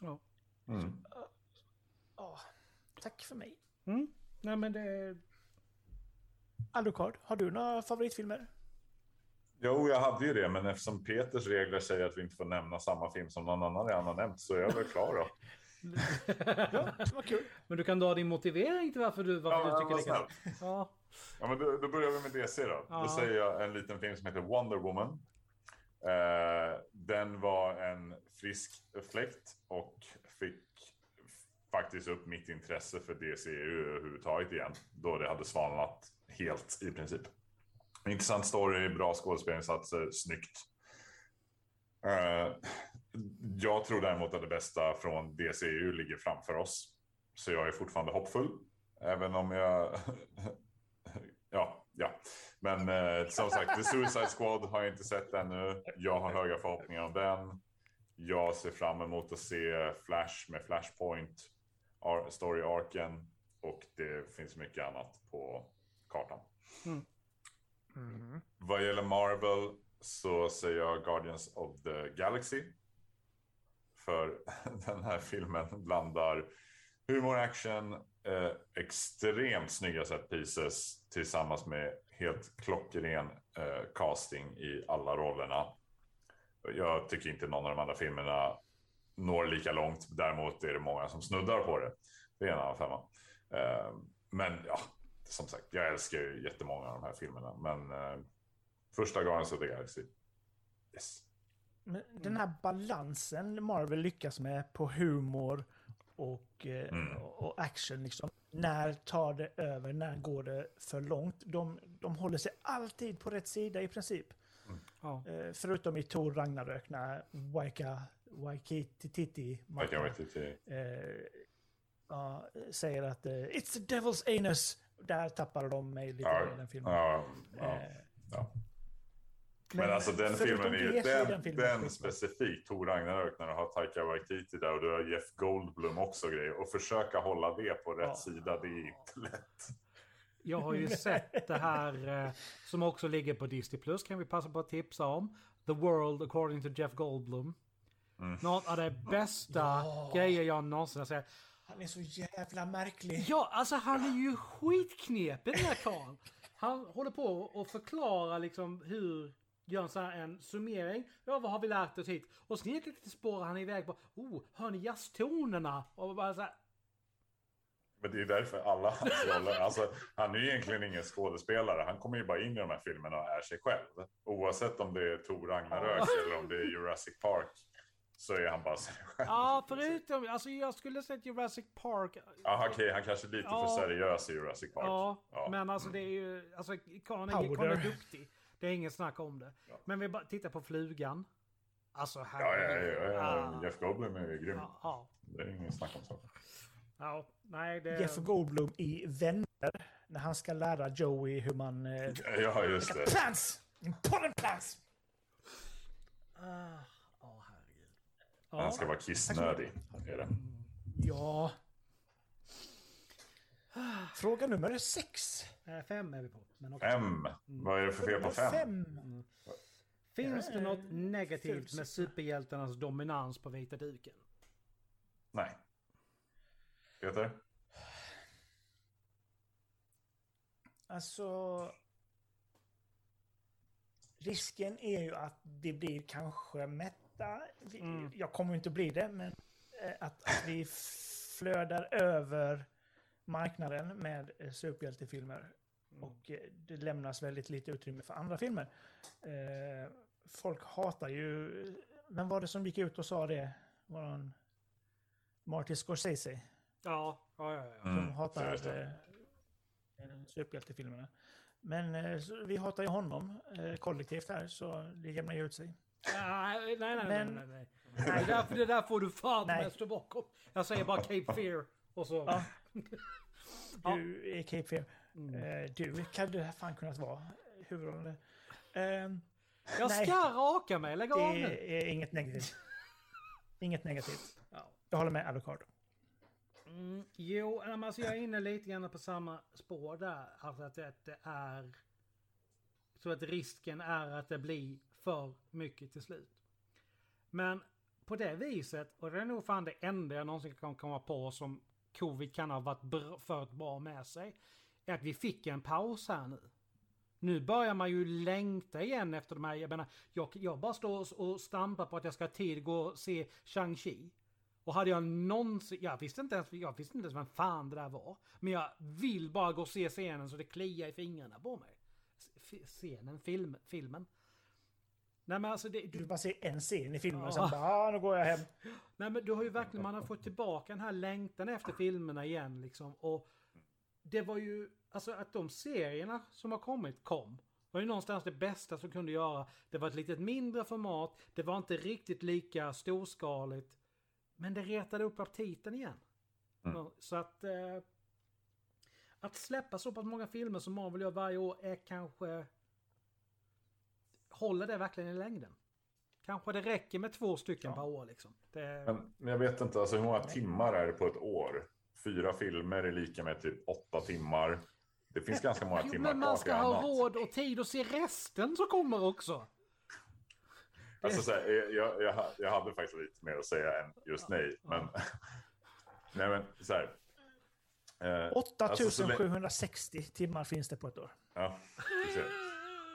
Ja. mm. Ja, tack för mig. Mm. Nej men det... Alucard, har du några favoritfilmer? Jo, jag hade ju det, men eftersom Peters regler säger att vi inte får nämna samma film som någon annan redan har nämnt så är jag väl klar då. <laughs> Ja, vad kul. Men du kan dra din motivering till varför du, varför Ja, du tycker det. Ja. Ja, men då, då börjar vi med DC då. Ja. Då säger jag en liten film som heter Wonder Woman. Eh, den var en frisk fläkt och fick faktiskt upp mitt intresse för DCU överhuvudtaget igen. Då det hade svalnat helt i princip. Intressant story, bra skådespelarinsatser, snyggt. Eh, jag tror däremot att det bästa från DCU ligger framför oss. Så jag är fortfarande hoppfull. Även om jag... <laughs> ja, ja. Men eh, som sagt, The Suicide Squad har jag inte sett ännu. Jag har höga förhoppningar om den. Jag ser fram emot att se Flash med Flashpoint, Story-arken och det finns mycket annat på kartan. Vad gäller Marvel så säger jag Guardians of the Galaxy. För <laughs> den här filmen blandar humor, action, eh, extremt snygga set pieces tillsammans med helt klockren eh, casting i alla rollerna. Jag tycker inte någon av de andra filmerna når lika långt. Däremot är det många som snuddar på det. Det är en annan femma. Eh, men ja, som sagt, jag älskar ju jättemånga av de här filmerna. Men eh, första Guardians of the Galaxy. Yes. Men den här balansen Marvel lyckas med på humor och, eh, Mm. och action. Liksom. När tar det över? När går det för långt? De, de håller sig alltid på rätt sida i princip. Ja. Eh, förutom i Tor Ragnarök när Waika, Waikiki Titi Jag vet inte. eh, säger att It's the devil's anus. Där tappar de mig lite Ja, i den filmen. ja, ja, ja. Men alltså den filmen är ju den, den filmen den specifikt, Tor Ragnarök, när du har Taika Waititi där och du har Jeff Goldblum också grejer. Och försöka hålla det på rätt Ja. sida, det är inte lätt. Jag har ju sett det här eh, som också ligger på Disney Plus kan vi passa på att tipsa om. The World according to Jeff Goldblum. Mm. Något av det bästa Ja. grejer jag någonsin har sett. Han är så jävla märklig. Ja, alltså han är ju skitknepig den här karln. Han håller på och förklarar liksom hur gör en, sån här, en summering. Ja, vad har vi lärt oss hit? Och sen helt lite spårar han iväg på, oh, hör ni jazztonerna? Och bara så här, Men det är därför alla hans roller, alltså han är ju egentligen ingen skådespelare. Han kommer ju bara in i de här filmerna och är sig själv. Oavsett om det är Tor Ragnarök eller om det är Jurassic Park. Så är han bara sig själv. ja, förutom, alltså jag skulle sett Jurassic Park. Jaha, okej, han kanske är lite Ja. för seriös i Jurassic Park. Ja, Ja. men alltså det är ju, alltså är, karln är duktig. Det är ingen snack om det. Ja. Men vi bara tittar på flugan. Alltså Ja, ja, ja, ja, ja. Ah. Jeff Goldblum är grym. Ja, ja, Det är ingen snack om saken. ja, nej det... Jeff Goldblum i Vänner. När han ska lära Joey hur man... Eh, Ja, just det. plants! Important plants! Ah, Ja, herregud. Han ska vara kissnödig. Är det. Ja. Fråga nummer sex. Eh, Fem är vi på. Men okej. Fem. Vad är det för fel på fem? Finns det Eh, något negativt fem, med superhjältarnas dominans på vita duken? Nej. Peter? Alltså... Risken är ju att det blir kanske mätta. Vi- Mm. Jag kommer inte bli det, men eh, att, att vi flödar över marknaden med eh, superhjältefilmer. Och eh, det lämnas väldigt lite utrymme för andra filmer. Eh, folk hatar ju... Vem var det som gick ut och sa det? Våran Martin Scorsese. Ja, ja, ja. ja. Som Mm, hatar eh, superhjältefilmerna. Men eh, vi hatar ju honom eh, kollektivt här, så det jämnar ju ut sig. Nej, nej, nej, Men- nej, nej, nej. Det där, det där får du fan Nej. stå bakom. Jag säger bara Cape Fear. Och så... Ja. Ja. Du är Cape Fear. Mm. Eh, du kan du fan kunnat vara huvudrollen. Eh, Jag nej. ska raka mig, lägg av nu. det är inget negativt. Inget negativt. Ja. Jag håller med Alucard. Mm, jo, alltså jag är inne lite grann på samma spår där. Alltså att det är... Så att risken är att det blir för mycket till slut. Men på det viset, och det är nog fan det enda jag någonsin kan komma på som covid kan ha varit br- fört bra med sig. Är att vi fick en paus här nu. Nu börjar man ju längta igen efter de här, jag menar, jag, jag bara står och stampar på att jag ska ha tid att gå och se Shang-Chi. Och hade jag någonsin, jag visste inte ens, jag visste inte ens vem fan det där var. Men jag vill bara gå och se scenen så det kliar i fingrarna på mig. Scenen, film, filmen. Nej men alltså det, du... du bara ser en scen i filmen ja. och sen bara, ah, nu går jag hem. Nej men du har ju verkligen, man har fått tillbaka den här längtan efter filmerna igen liksom. Och det var ju, alltså att de serierna som har kommit kom. var ju någonstans det bästa som kunde göra. Det var ett litet mindre format, det var inte riktigt lika storskaligt. Men det retade upp aptiten igen. Mm. Så att... Eh, att släppa så pass många filmer som Marvel gör varje år är kanske... Håller det verkligen i längden? Kanske det räcker med två stycken ja. per år liksom. Det... Men jag vet inte, alltså hur många timmar är det på ett år? Fyra filmer är lika med typ åtta timmar. Det finns ganska många timmar Men man ska ha råd och tid att se resten som kommer också. Alltså, så här, jag, jag, jag hade faktiskt lite mer att säga än just nej. Men, <laughs> nej, men så här. Eh, 8760 alltså, timmar finns det på ett år. Ja,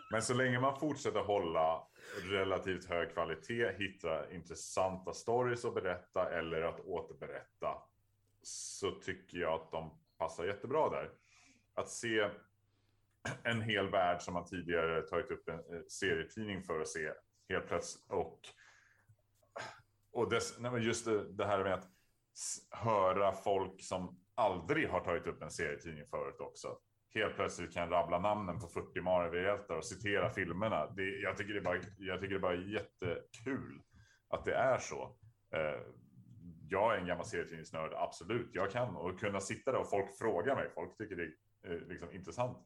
men så länge man fortsätter hålla relativt hög kvalitet, hitta intressanta stories att berätta eller att återberätta så tycker jag att de passar jättebra där. Att se en hel värld som man tidigare tagit upp en eh, serietidning för att se helt plötsligt. Och, och dess, just det här med att höra folk som aldrig har tagit upp en serietidning förut också. Helt plötsligt kan rabbla namnen på 40 Marvel-hjältar och citera filmerna. Det, jag, tycker det bara, jag tycker det bara är jättekul att det är så. Eh, jag är en gammal serietidningsnörd, absolut. Jag kan och kunna sitta där och folk frågar mig. Folk tycker det är eh, liksom intressant.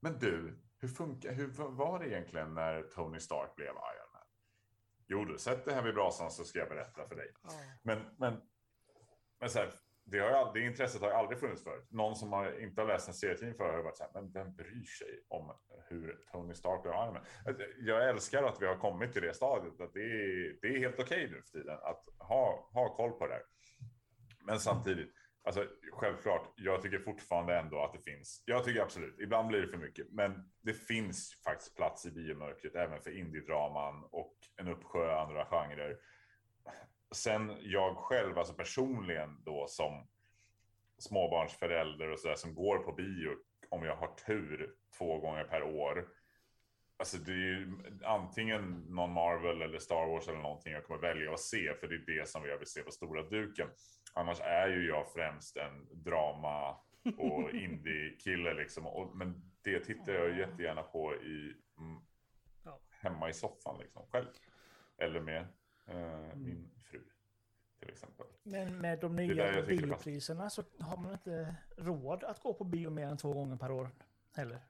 Men du, hur, funkar, hur var det egentligen när Tony Stark blev Iron Jo du, sätt det här vid brasan så ska jag berätta för dig. Men, men, men så här, det, har det intresset har ju aldrig funnits förut. Någon som har, inte har läst en serietidning förut har varit så här, men vem bryr sig om hur Tony Stark och armen? Alltså, jag älskar att vi har kommit till det stadiet, att det är, det är helt okej okay nu för tiden att ha, ha koll på det här. Men samtidigt, Alltså, självklart, jag tycker fortfarande ändå att det finns. Jag tycker absolut, ibland blir det för mycket, men det finns faktiskt plats i biomörkret även för indiedraman och en uppsjö andra genrer. Sen jag själv, alltså personligen då som småbarnsförälder och sådär som går på bio, om jag har tur, två gånger per år. Alltså det är ju antingen någon Marvel eller Star Wars eller någonting jag kommer välja att se, för det är det som jag vill se på stora duken. Annars är ju jag främst en drama och <laughs> indie-kille liksom. Och, men det tittar jag jättegärna på i, mm, hemma i soffan liksom själv. Eller med mm. min fru till exempel. Men med de nya biopriserna så har man inte råd att gå på bio mer än två gånger per år heller.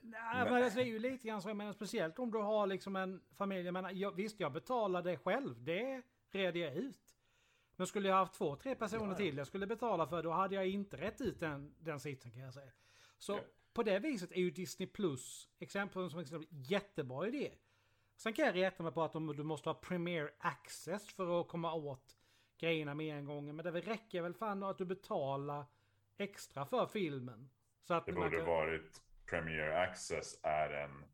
Nej, men alltså, det är ju lite grann så. Jag menar speciellt om du har liksom en familj. Jag menar, jag, visst, jag betalar det själv. Det reder jag ut. Men skulle jag haft två, tre personer ja. till jag skulle betala för, då hade jag inte rätt ut den, den sitsen kan jag säga. Så ja. på det viset är ju Disney Plus exempel som exempel jättebra idé. Sen kan jag reta mig på att du måste ha Premier Access för att komma åt grejerna med en gång. Men det räcker väl fan att du betalar extra för filmen. Så att det borde kan... varit Premier Access är en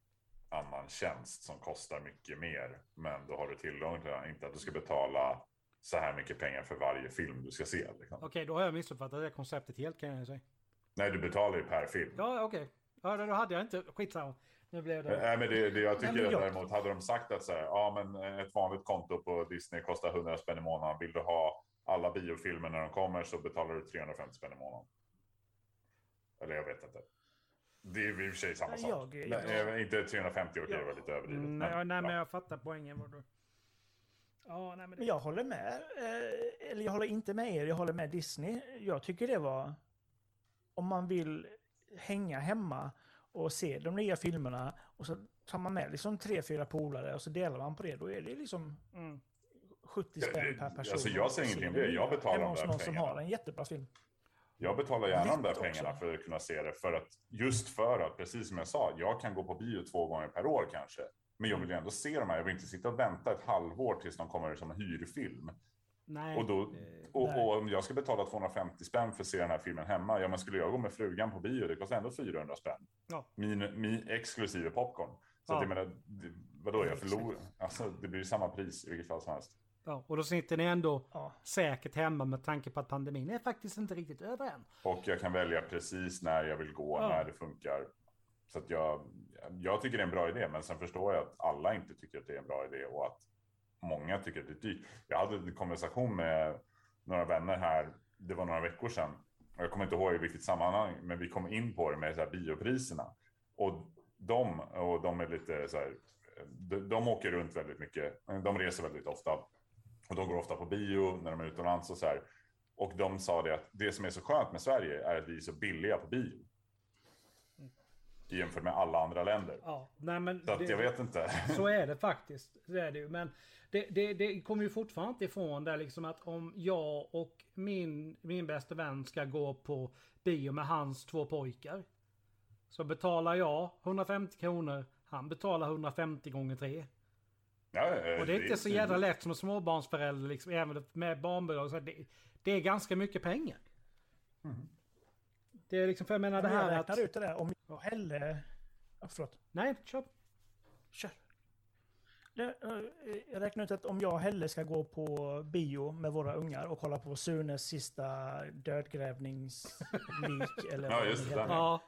annan tjänst som kostar mycket mer. Men då har du tillgång till den. Inte att du ska betala så här mycket pengar för varje film du ska se. Liksom. Okej, okay, då har jag missuppfattat det konceptet helt kan jag säga. Nej, du betalar ju per film. Ja, okej. Okay. Ja, då hade jag inte... Skitsamma. Nu blev det... Nej, men det, det jag tycker Nej, jag... däremot, hade de sagt att så här, ja, men ett vanligt konto på Disney kostar 100 spänn i månaden. Vill du ha alla biofilmer när de kommer så betalar du 350 spänn i månaden. Eller jag vet inte. Det är i och för sig samma sak. Jag, jag, inte 350 okej, okay, det var lite överdrivet. Mm, nej, men, nej, men jag fattar poängen. Vad du... Ja, nej, men det... Jag håller med. Eh, eller jag håller inte med er, jag håller med Disney. Jag tycker det var... Om man vill hänga hemma och se de nya filmerna och så tar man med liksom tre, fyra polare och så delar man på det. Då är det liksom mm, 70 spänn per person. Alltså jag säger och se ingenting det. Jag betalar de där någon som pengarna. har en jättebra film. Jag betalar gärna de där Lätt också. pengarna för att kunna se det. För att, just för att, precis som jag sa, jag kan gå på bio två gånger per år kanske. Men jag vill ju ändå se de här. Jag vill inte sitta och vänta ett halvår tills de kommer som en hyrfilm. Nej. Och, då, eh, och, och om jag ska betala 250 spänn för att se den här filmen hemma, ja men skulle jag gå med frugan på bio, det kostar ändå 400 spänn. Ja. Min, min exklusive popcorn. Så Ja. att jag menar, vadå, jag förlorar. Alltså det blir ju samma pris i vilket fall som helst. ja, och då sitter ni ändå Ja. säkert hemma med tanke på att pandemin är faktiskt inte riktigt över än. Och jag kan välja precis när jag vill gå, Ja. när det funkar. Så att jag, jag tycker det är en bra idé, men sen förstår jag att alla inte tycker att det är en bra idé och att många tycker att det är dyrt. Jag hade en konversation med några vänner här, det var några veckor sedan. Och Jag kommer inte ihåg i vilket sammanhang, men vi kom in på det med så här biopriserna. Och de, och de är lite så här, de, de åker runt väldigt mycket, de reser väldigt ofta. Och de går ofta på bio när de är utomlands och så här. Och de sa det att det som är så skönt med Sverige är att vi är så billiga på bio. Jämfört med alla andra länder. Ja, nej men Så att det- jag vet inte. <laughs> Så är det faktiskt. Så är det ju. Men det, det, det kommer ju fortfarande inte ifrån det liksom att om jag och min, min bästa vän ska gå på bio med hans två pojkar. Så betalar jag 150 kronor. Han betalar 150 gånger 3. Ja, Och det är inte så jävla lätt som småbarnsförälder liksom, även med barnbidrag. Så det, det är ganska mycket pengar. Mm. Det är liksom, för jag menar det Men jag här att... räknar ut det där. Om jag hellre... Ja, förlåt. Nej, kör. Kör. Det, eh, Jag räknar ut att om jag hellre ska gå på bio med våra ungar och kolla på Sunes sista dödgrävningslik <laughs> eller Ja, just det. Ja.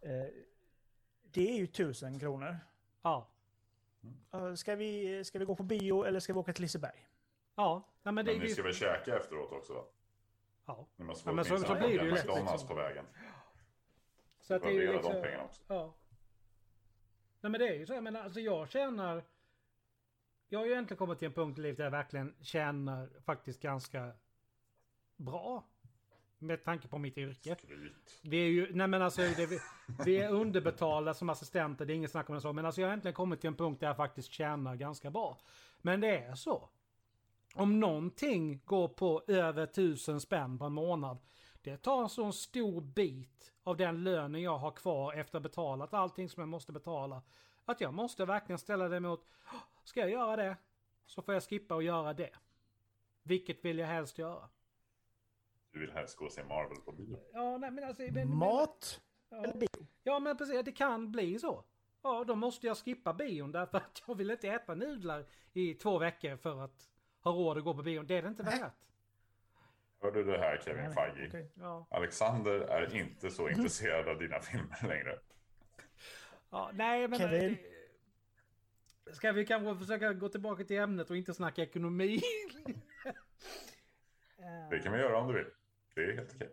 Eh, Det är ju tusen kronor. Ja. Ska vi, ska vi gå på bio eller ska vi åka till Liseberg? Ja. Nej, men det, Men ni ska väl käka efteråt också? va? Ja. Ni måste Ja, men så- så blir det ju lätt, liksom. på vägen. Så att det är ju liksom, de pengarna också. Ja. Nej men det är ju så. Jag menar, alltså jag känner... Jag har ju egentligen kommit till en punkt i livet där jag verkligen känner faktiskt ganska bra. Med tanke på mitt yrke. Skryt. Vi är ju, nej men alltså, det, vi, vi är underbetalda som assistenter, det är inget snack om det så. Men alltså jag har äntligen kommit till en punkt där jag faktiskt tjänar ganska bra. Men det är så. Om någonting går på över tusen spänn på en månad. Det tar en sån stor bit av den lönen jag har kvar efter betalat allting som jag måste betala. Att jag måste verkligen ställa det mot, ska jag göra det? Så får jag skippa att göra det. Vilket vill jag helst göra? Du vill helst gå och se Marvel på bio. Ja, nej men alltså... Men, Mat ja. eller bio? Ja men precis, det kan bli så. Ja, då måste jag skippa bion därför att jag vill inte äta nudlar i två veckor för att ha råd att gå på bion. Det är det inte värt. Hör du det här Kevin Feige? okej. Ja. Alexander är inte så intresserad av dina filmer längre. ja nej men... Kevin? det- Ska vi kanske försöka gå tillbaka till ämnet och inte snacka ekonomi? <laughs> Det kan vi göra om du vill. Det är helt okej.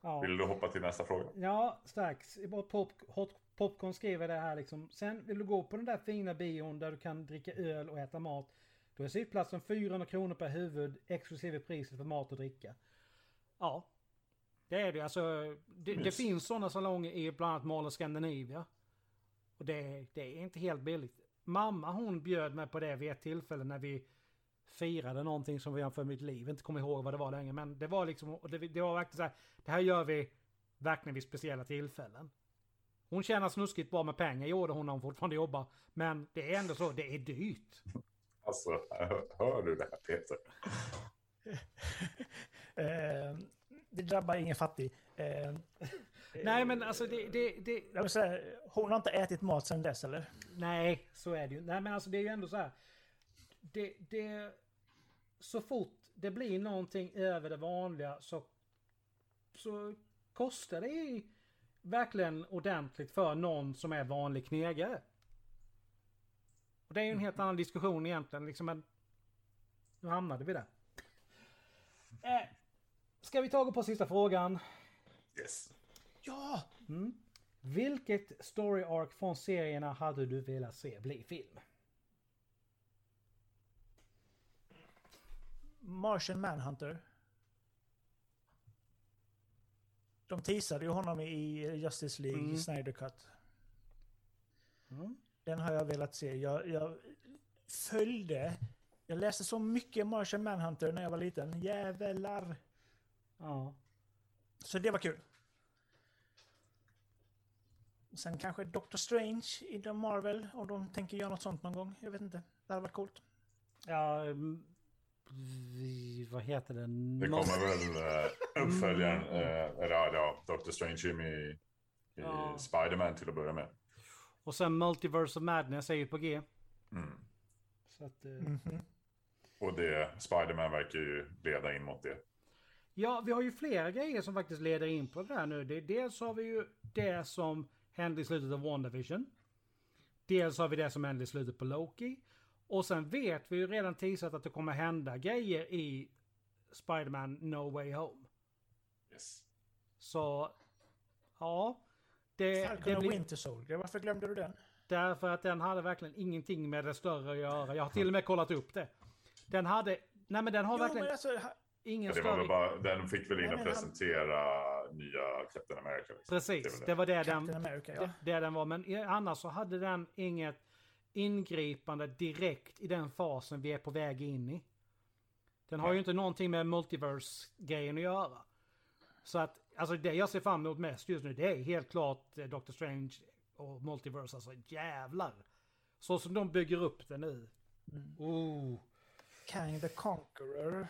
ja. Vill du hoppa till nästa fråga? Ja, strax. Pop, hot, popcorn skriver det här liksom. Sen vill du gå på den där fina bion där du kan dricka öl och äta mat. Då är sittplatsen 400 kronor per huvud exklusive priset för mat och dricka. Ja. Det är det. Alltså, det, det Mys. finns sådana salonger i bland annat Mall of Scandinavia. Och det, det är inte helt billigt. Mamma hon bjöd mig på det vid ett tillfälle när vi firade någonting som vi för mitt liv inte kommer ihåg vad det var längre. Men det var liksom, det, det var verkligen så här, det här gör vi verkligen vid speciella tillfällen. Hon tjänar snuskigt bra med pengar, gjorde hon när hon fortfarande jobbar. Men det är ändå så, det är dyrt. Alltså, hör, hör du det här Peter? <laughs> Eh, det drabbar ingen fattig. Eh, <laughs> Nej men alltså det, det, det, jag vill säga, hon har inte ätit mat sedan dess eller? Nej, så är det ju. Nej men alltså det är ju ändå så här. Det, det, så fort det blir någonting över det vanliga så, så kostar det ju verkligen ordentligt för någon som är vanlig knegare. Och det är ju en helt annan diskussion egentligen. Liksom, men nu hamnade vi där. Eh, ska vi ta och på sista frågan? Yes. Ja! Mm. Vilket story arc från serierna hade du velat se bli film? Martian Manhunter. De teasade ju honom i Justice League Mm. Snyder Cut. Mm. Den har jag velat se. Jag, jag följde Jag läste så mycket Martian Manhunter när jag var liten. Jävlar! Ja. Så det var kul. Sen kanske Doctor Strange i The Marvel, om de tänker göra något sånt någon gång. Jag vet inte. Det hade varit coolt. Ja, mm, vi- vad heter den? Det kommer väl uh, uppföljaren, eller ja, ja, Doctor Strange i, i Ja. Spider-Man till att börja med. Och sen Multiverse of Madness är ju på G. Mm. Så att, eh, Mhm. Och det, Spider-Man verkar ju leda in mot det. Ja, vi har ju flera grejer som faktiskt leder in på det här nu. Det, dels har vi ju det som hände i slutet av WandaVision. Dels har vi det som hände i slutet på Loki. Och sen vet vi ju redan teasat att det kommer hända grejer i Spider-Man No Way Home. Yes. Så, ja. Det, Falcon det och blir, Winter Soldier, varför glömde du den? därför att den hade verkligen ingenting med det större att göra. Jag har till och med kollat upp det. Den hade, nej men den har Jo, verkligen men alltså, ha- ingen Ja, det var väl bara, den fick väl in Nej, och men han- presentera nya Captain America. Liksom. Precis, Det var det den, America, ja. det, det den var. Men i- annars så hade den inget ingripande direkt i den fasen vi är på väg in i. Den har ju inte någonting med multiverse-grejen att göra. Så att, alltså det jag ser fram emot mest just nu, det är helt klart eh, Doctor Strange och multiverse. Alltså jävlar. Så som de bygger upp det nu. Mm. Oh. Kang the Conqueror.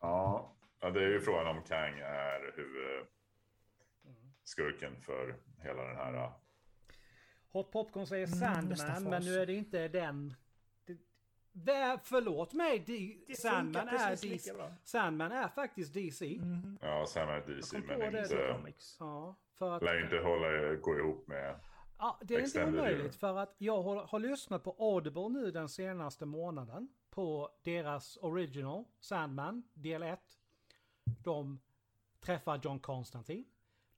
Ja, det är ju frågan om Kang är huvudskurken för hela den här... äh, Hot Popcorn säger Mm, Sandman, fas. men nu är det inte den. Det, Vä- förlåt mig, D- Det Sandman är DC. Sandman är faktiskt DC. Mhm. Ja, Sam är DC, men det, inte. Ja, för att, lär inte hålla, gå ihop med... ja, det är inte omöjligt för att jag har, har lyssnat på Audible nu den senaste månaden på deras original Sandman del 1. De träffar John Constantine.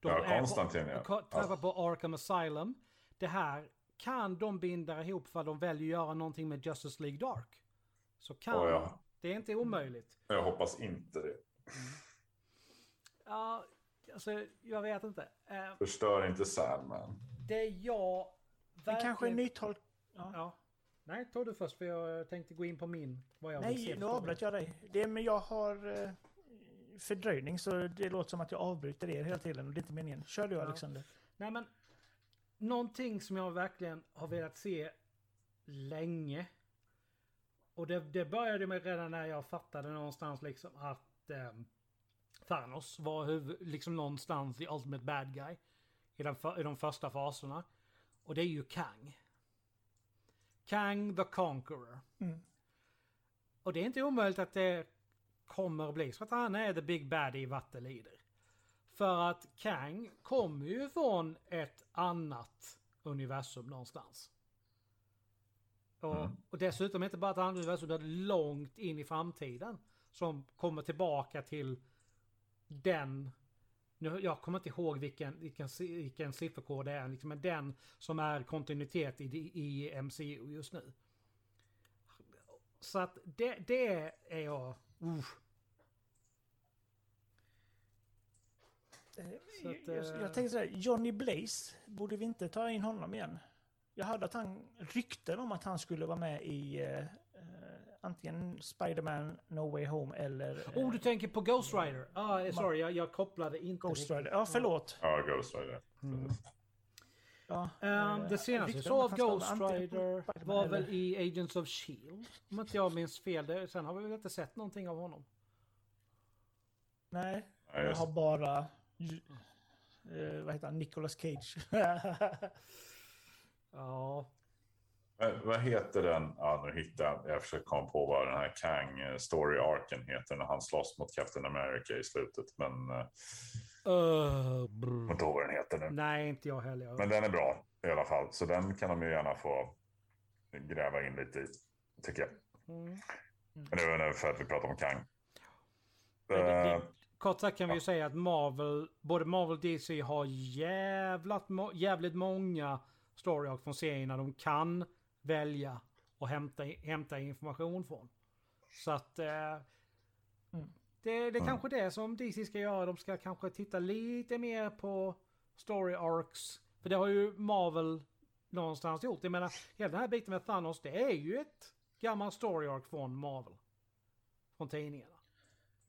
De Ja, är Konstantin, på, ja. Träffar Ja. på Arkham Asylum. Det här kan de binda ihop för de väljer att göra någonting med Justice League Dark. Så kan Åh, ja. Det är inte omöjligt. Jag hoppas inte det. Ja, alltså jag vet inte. Eh, Förstör inte Sandman. det jag Det verkligen... kanske är nytolk... Ja. Ja. Nej, ta du först för jag tänkte gå in på min. Vad jag Nej, för nu avbröt jag dig. Det, men jag har eh, fördröjning så det låter som att jag avbryter er hela tiden och det är inte meningen. Kör du Ja. Alexander. Nej men, någonting som jag verkligen har velat se länge. Och det, det började med redan när jag fattade någonstans liksom att eh, Thanos var huvud, liksom någonstans the ultimate bad guy. I, den för, I de första faserna. Och det är ju Kang. Kang the Conqueror. Mm. Och det är inte omöjligt att det kommer att bli så att han är the big baddie i Vattelider. För att Kang kommer ju från ett annat universum någonstans. Och, Mm. och dessutom inte bara ett annat universum, utan långt in i framtiden. Som kommer tillbaka till den... Nu, jag kommer inte ihåg vilken, vilken, vilken sifferkod det är, liksom, men den som är kontinuitet i, i MCU just nu. Så att det, det är jag... Uff. Så att, jag, eh, jag tänkte så här, Johnny Blaze, borde vi inte ta in honom igen? Jag hörde att han rykten om att han skulle vara med i eh, eh, antingen Spider-Man No Way Home eller eh, Oh, du tänker på Ghost Rider? Ah, sorry, jag, jag kopplade inte Ghost. Rider. Ja, förlåt. Ja, Ghost Rider. Mm. Ja, eh, det senaste jag såg av Ghost Rider var väl eller- i Agents of Shield. Om inte jag minns fel. Det, sen har vi väl inte sett någonting av honom. Nej, Ja, jag har bara... Eh, vad heter han? Nicolas Cage. <laughs> Ja, Eh, Vad heter den? Ja, nu hittar jag. Jag försöker komma på vad den här Kang eh, story-arken heter när han slåss mot Captain America i slutet. Men eh, Uh, inte ihåg vad den heter nu. Nej, inte jag heller. Men den är bra i alla fall. Så den kan de ju gärna få gräva in lite i, tycker jag. Mm. Men det var nu för att vi pratar om Kang. Men det- det- Eh, Kort sagt kan vi ju säga att Marvel, både Marvel och DC har jävlat, jävligt många story arc från serierna de kan välja och hämta, hämta information från. Så att eh, Mm. det, det är Mm. kanske det som DC ska göra. De ska kanske titta lite mer på story arcs. För det har ju Marvel någonstans gjort. Jag menar, hela den här biten med Thanos, det är ju ett gammal story arc från Marvel. Från tidningarna.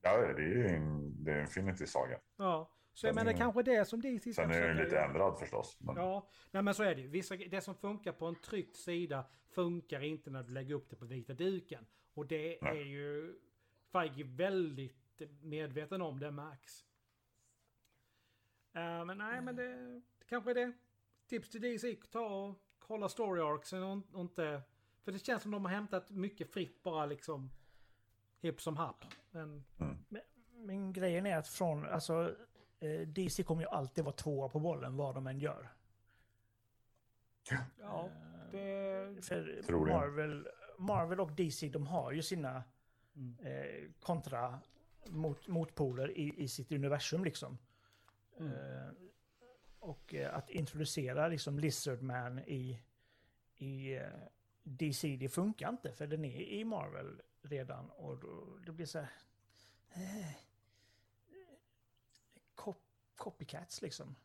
Ja, det är ju en, det är en Infinity-saga. Ja, så jag menar kanske det som DC Sen är den lite ändrad förstås. Men... Ja, nej men så är det ju. Vissa, det som funkar på en tryckt sida funkar inte när du lägger upp det på vita duken. Och det Nej. är ju Feige väldigt medveten om, det märks. Eh, men nej, men det, det kanske är det. Tips till DC, ta och kolla story och, och inte... För det känns som de har hämtat mycket fritt bara liksom hipp som happ. Men Men, men grejen är att från, alltså, eh, DC kommer ju alltid vara tvåa på bollen vad de än gör. ja, det... För Tror det. Marvel, Marvel och DC, de har ju sina Mm. eh, kontra mot, motpoler i, i sitt universum liksom. Mm. Eh, och eh, att introducera liksom Lizardman i, i eh, DC, det funkar inte för den är i Marvel redan och då, det blir så här... Eh, cop, copycats liksom.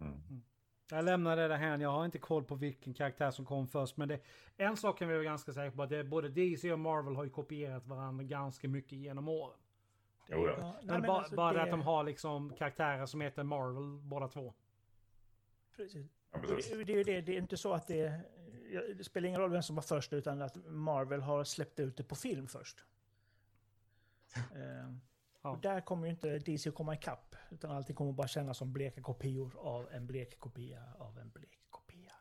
Mm. Jag lämnar det där här. Jag har inte koll på vilken karaktär som kom först. Men det, en sak kan vi vara ganska säkra på. att Det är både DC och Marvel har ju kopierat varandra ganska mycket genom åren. Det är- ja. Nej, men men bara, alltså, bara det- att de har liksom karaktärer som heter Marvel båda två. Precis. Ja, Det, det, är ju det, det är inte så att det... Det spelar ingen roll vem som var först utan att Marvel har släppt ut det på film först. <laughs> Eh, Ja. och där kommer ju inte DC att komma ikapp. Utan allting kommer bara kännas som bleka kopior av en blek kopia av en blek kopia.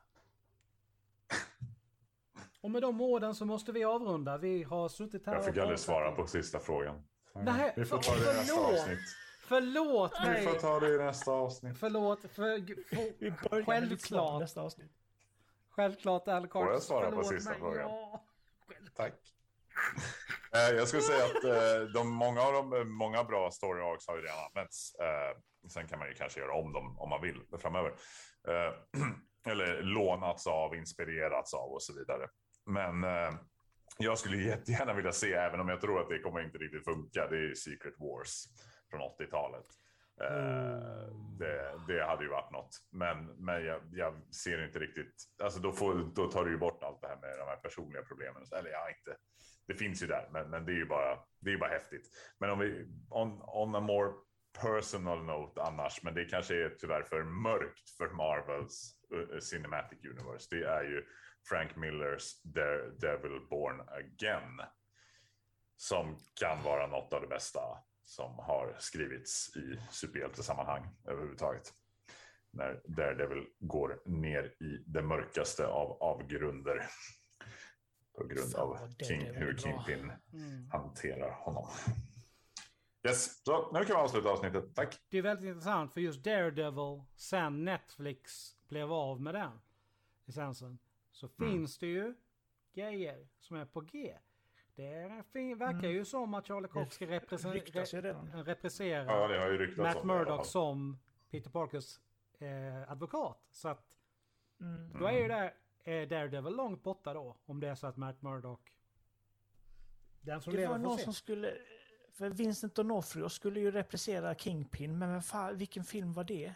<laughs> Och med de orden så måste vi avrunda. Vi har suttit här Jag fick aldrig svara på sista frågan. Nej, Vi får ta det i nästa avsnitt. Förlåt Vi mig! får ta det i nästa avsnitt. Förlåt. För, för, <laughs> Vi självklart. nästa avsnitt. Självklart Al Får jag svara på sista mig. frågan? Ja. Tack. Eh, Jag skulle säga att eh, de, många av de många bra story arcs har ju redan använts. Eh, Sen kan man ju kanske göra om dem om man vill framöver. <clears throat> Eller lånats av, inspirerats av och så vidare. Men jag skulle jättegärna vilja se, även om jag tror att det kommer inte riktigt funka, det är Secret Wars från 80-talet. Eh, det, det hade ju varit något. Men, men jag, jag ser inte riktigt, alltså då, får, då tar du ju bort allt det här med de här personliga problemen. Eller ja, inte. Det finns ju där, men, men det är ju bara, det är bara häftigt. Men om vi, on, on a more personal note annars, men det kanske är tyvärr för mörkt för Marvels uh, Cinematic Universe. Det är ju Frank Millers Daredevil Born Again. Som kan vara något av det bästa som har skrivits i superhjältesammanhang överhuvudtaget. När Daredevil går ner i det mörkaste av avgrunder. På grund Fan, av King, hur. Kingpin Mm. hanterar honom. Yes, så nu kan vi avsluta avsnittet. Tack. Det är väldigt intressant för just Daredevil, sen Netflix blev av med den licensen, så Mm. finns det ju grejer som är på G. Det är, fin- verkar ju som att Charlie Cox ska representera Ja, Matt Murdock som Peter Parkers eh, advokat. Så att Mm. då är ju där, eh, Daredevil långt borta då. Om det är så att Matt Murdock... Den som Det var någon som skulle... För Vincent D'Onofrio skulle ju representera Kingpin, men vem fan, vilken film var det?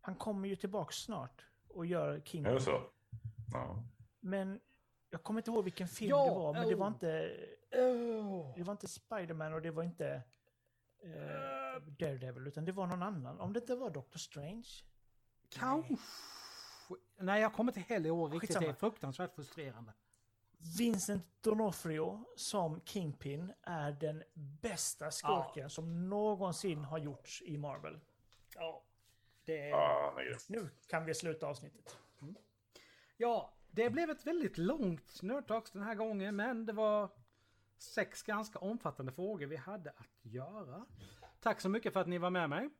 Han kommer ju tillbaks snart och gör Är Kingpin. det så? Ja. Men jag kommer inte ihåg vilken film Ja, det var, men det var oh. inte... Oh. Det var inte Spider-Man och det var inte eh, Daredevil, utan det var någon annan. Om det inte var Doctor Strange? Kanske. Nej, jag kommer inte heller ihåg riktigt. Skitsamma. Det är fruktansvärt frustrerande. Vincent D'Onofrio som Kingpin är den bästa skurken som någonsin har gjorts i Marvel. Ja. Det är... Ja, grym. Nu kan vi sluta avsnittet. Ja, det blev ett väldigt långt Nerdtalks den här gången, men det var sex ganska omfattande frågor vi hade att göra. Tack så mycket för att ni var med mig.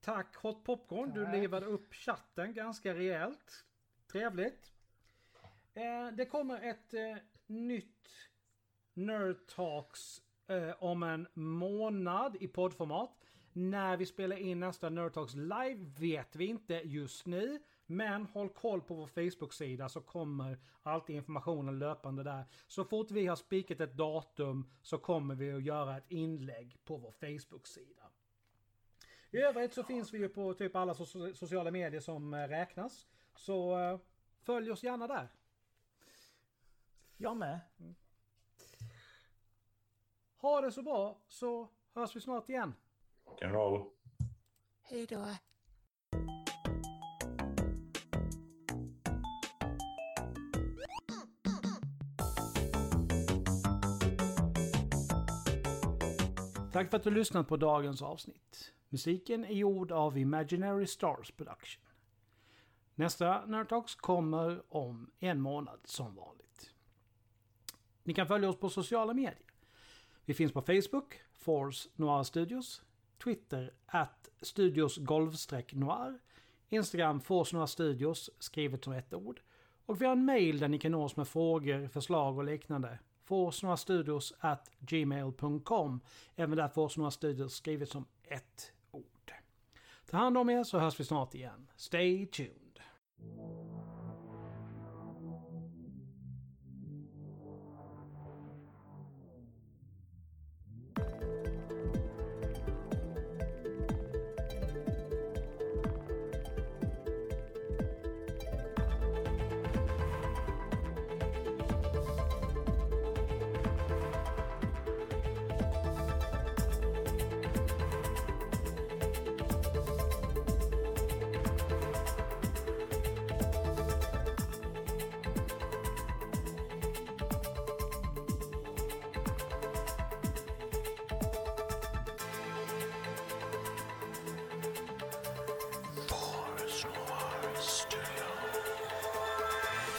Tack Hot Popcorn, du Tack. livade upp chatten ganska rejält. Trevligt. Eh, det kommer ett eh, nytt Nerd Talks eh, om en månad i poddformat. När vi spelar in nästa Nerd Talks live vet vi inte just nu. Men håll koll på vår Facebook-sida så kommer alltid informationen löpande där. Så fort vi har spikat ett datum så kommer vi att göra ett inlägg på vår Facebook-sida. I övrigt så finns vi ju på typ alla so- sociala medier som eh, räknas. Så eh, följ oss gärna där. Jag med. Ha det så bra så hörs vi snart igen. Rock'n'roll. Hej då. Tack för att du lyssnat på dagens avsnitt. Musiken är gjord av Imaginary Stars Production. Nästa Nerdtalks kommer om en månad som vanligt. Ni kan följa oss på sociala medier. Vi finns på Facebook, Force Noir Studios, Twitter, at Studios Noir, Instagram Force Noir Studios, skrivet som ett ord. Och vi har en mail där ni kan nå oss med frågor, förslag och liknande. Studios at gmail.com. Även där Forsnorastudios skrivet som ett ord. Ta hand om er så hörs vi snart igen. Stay tuned!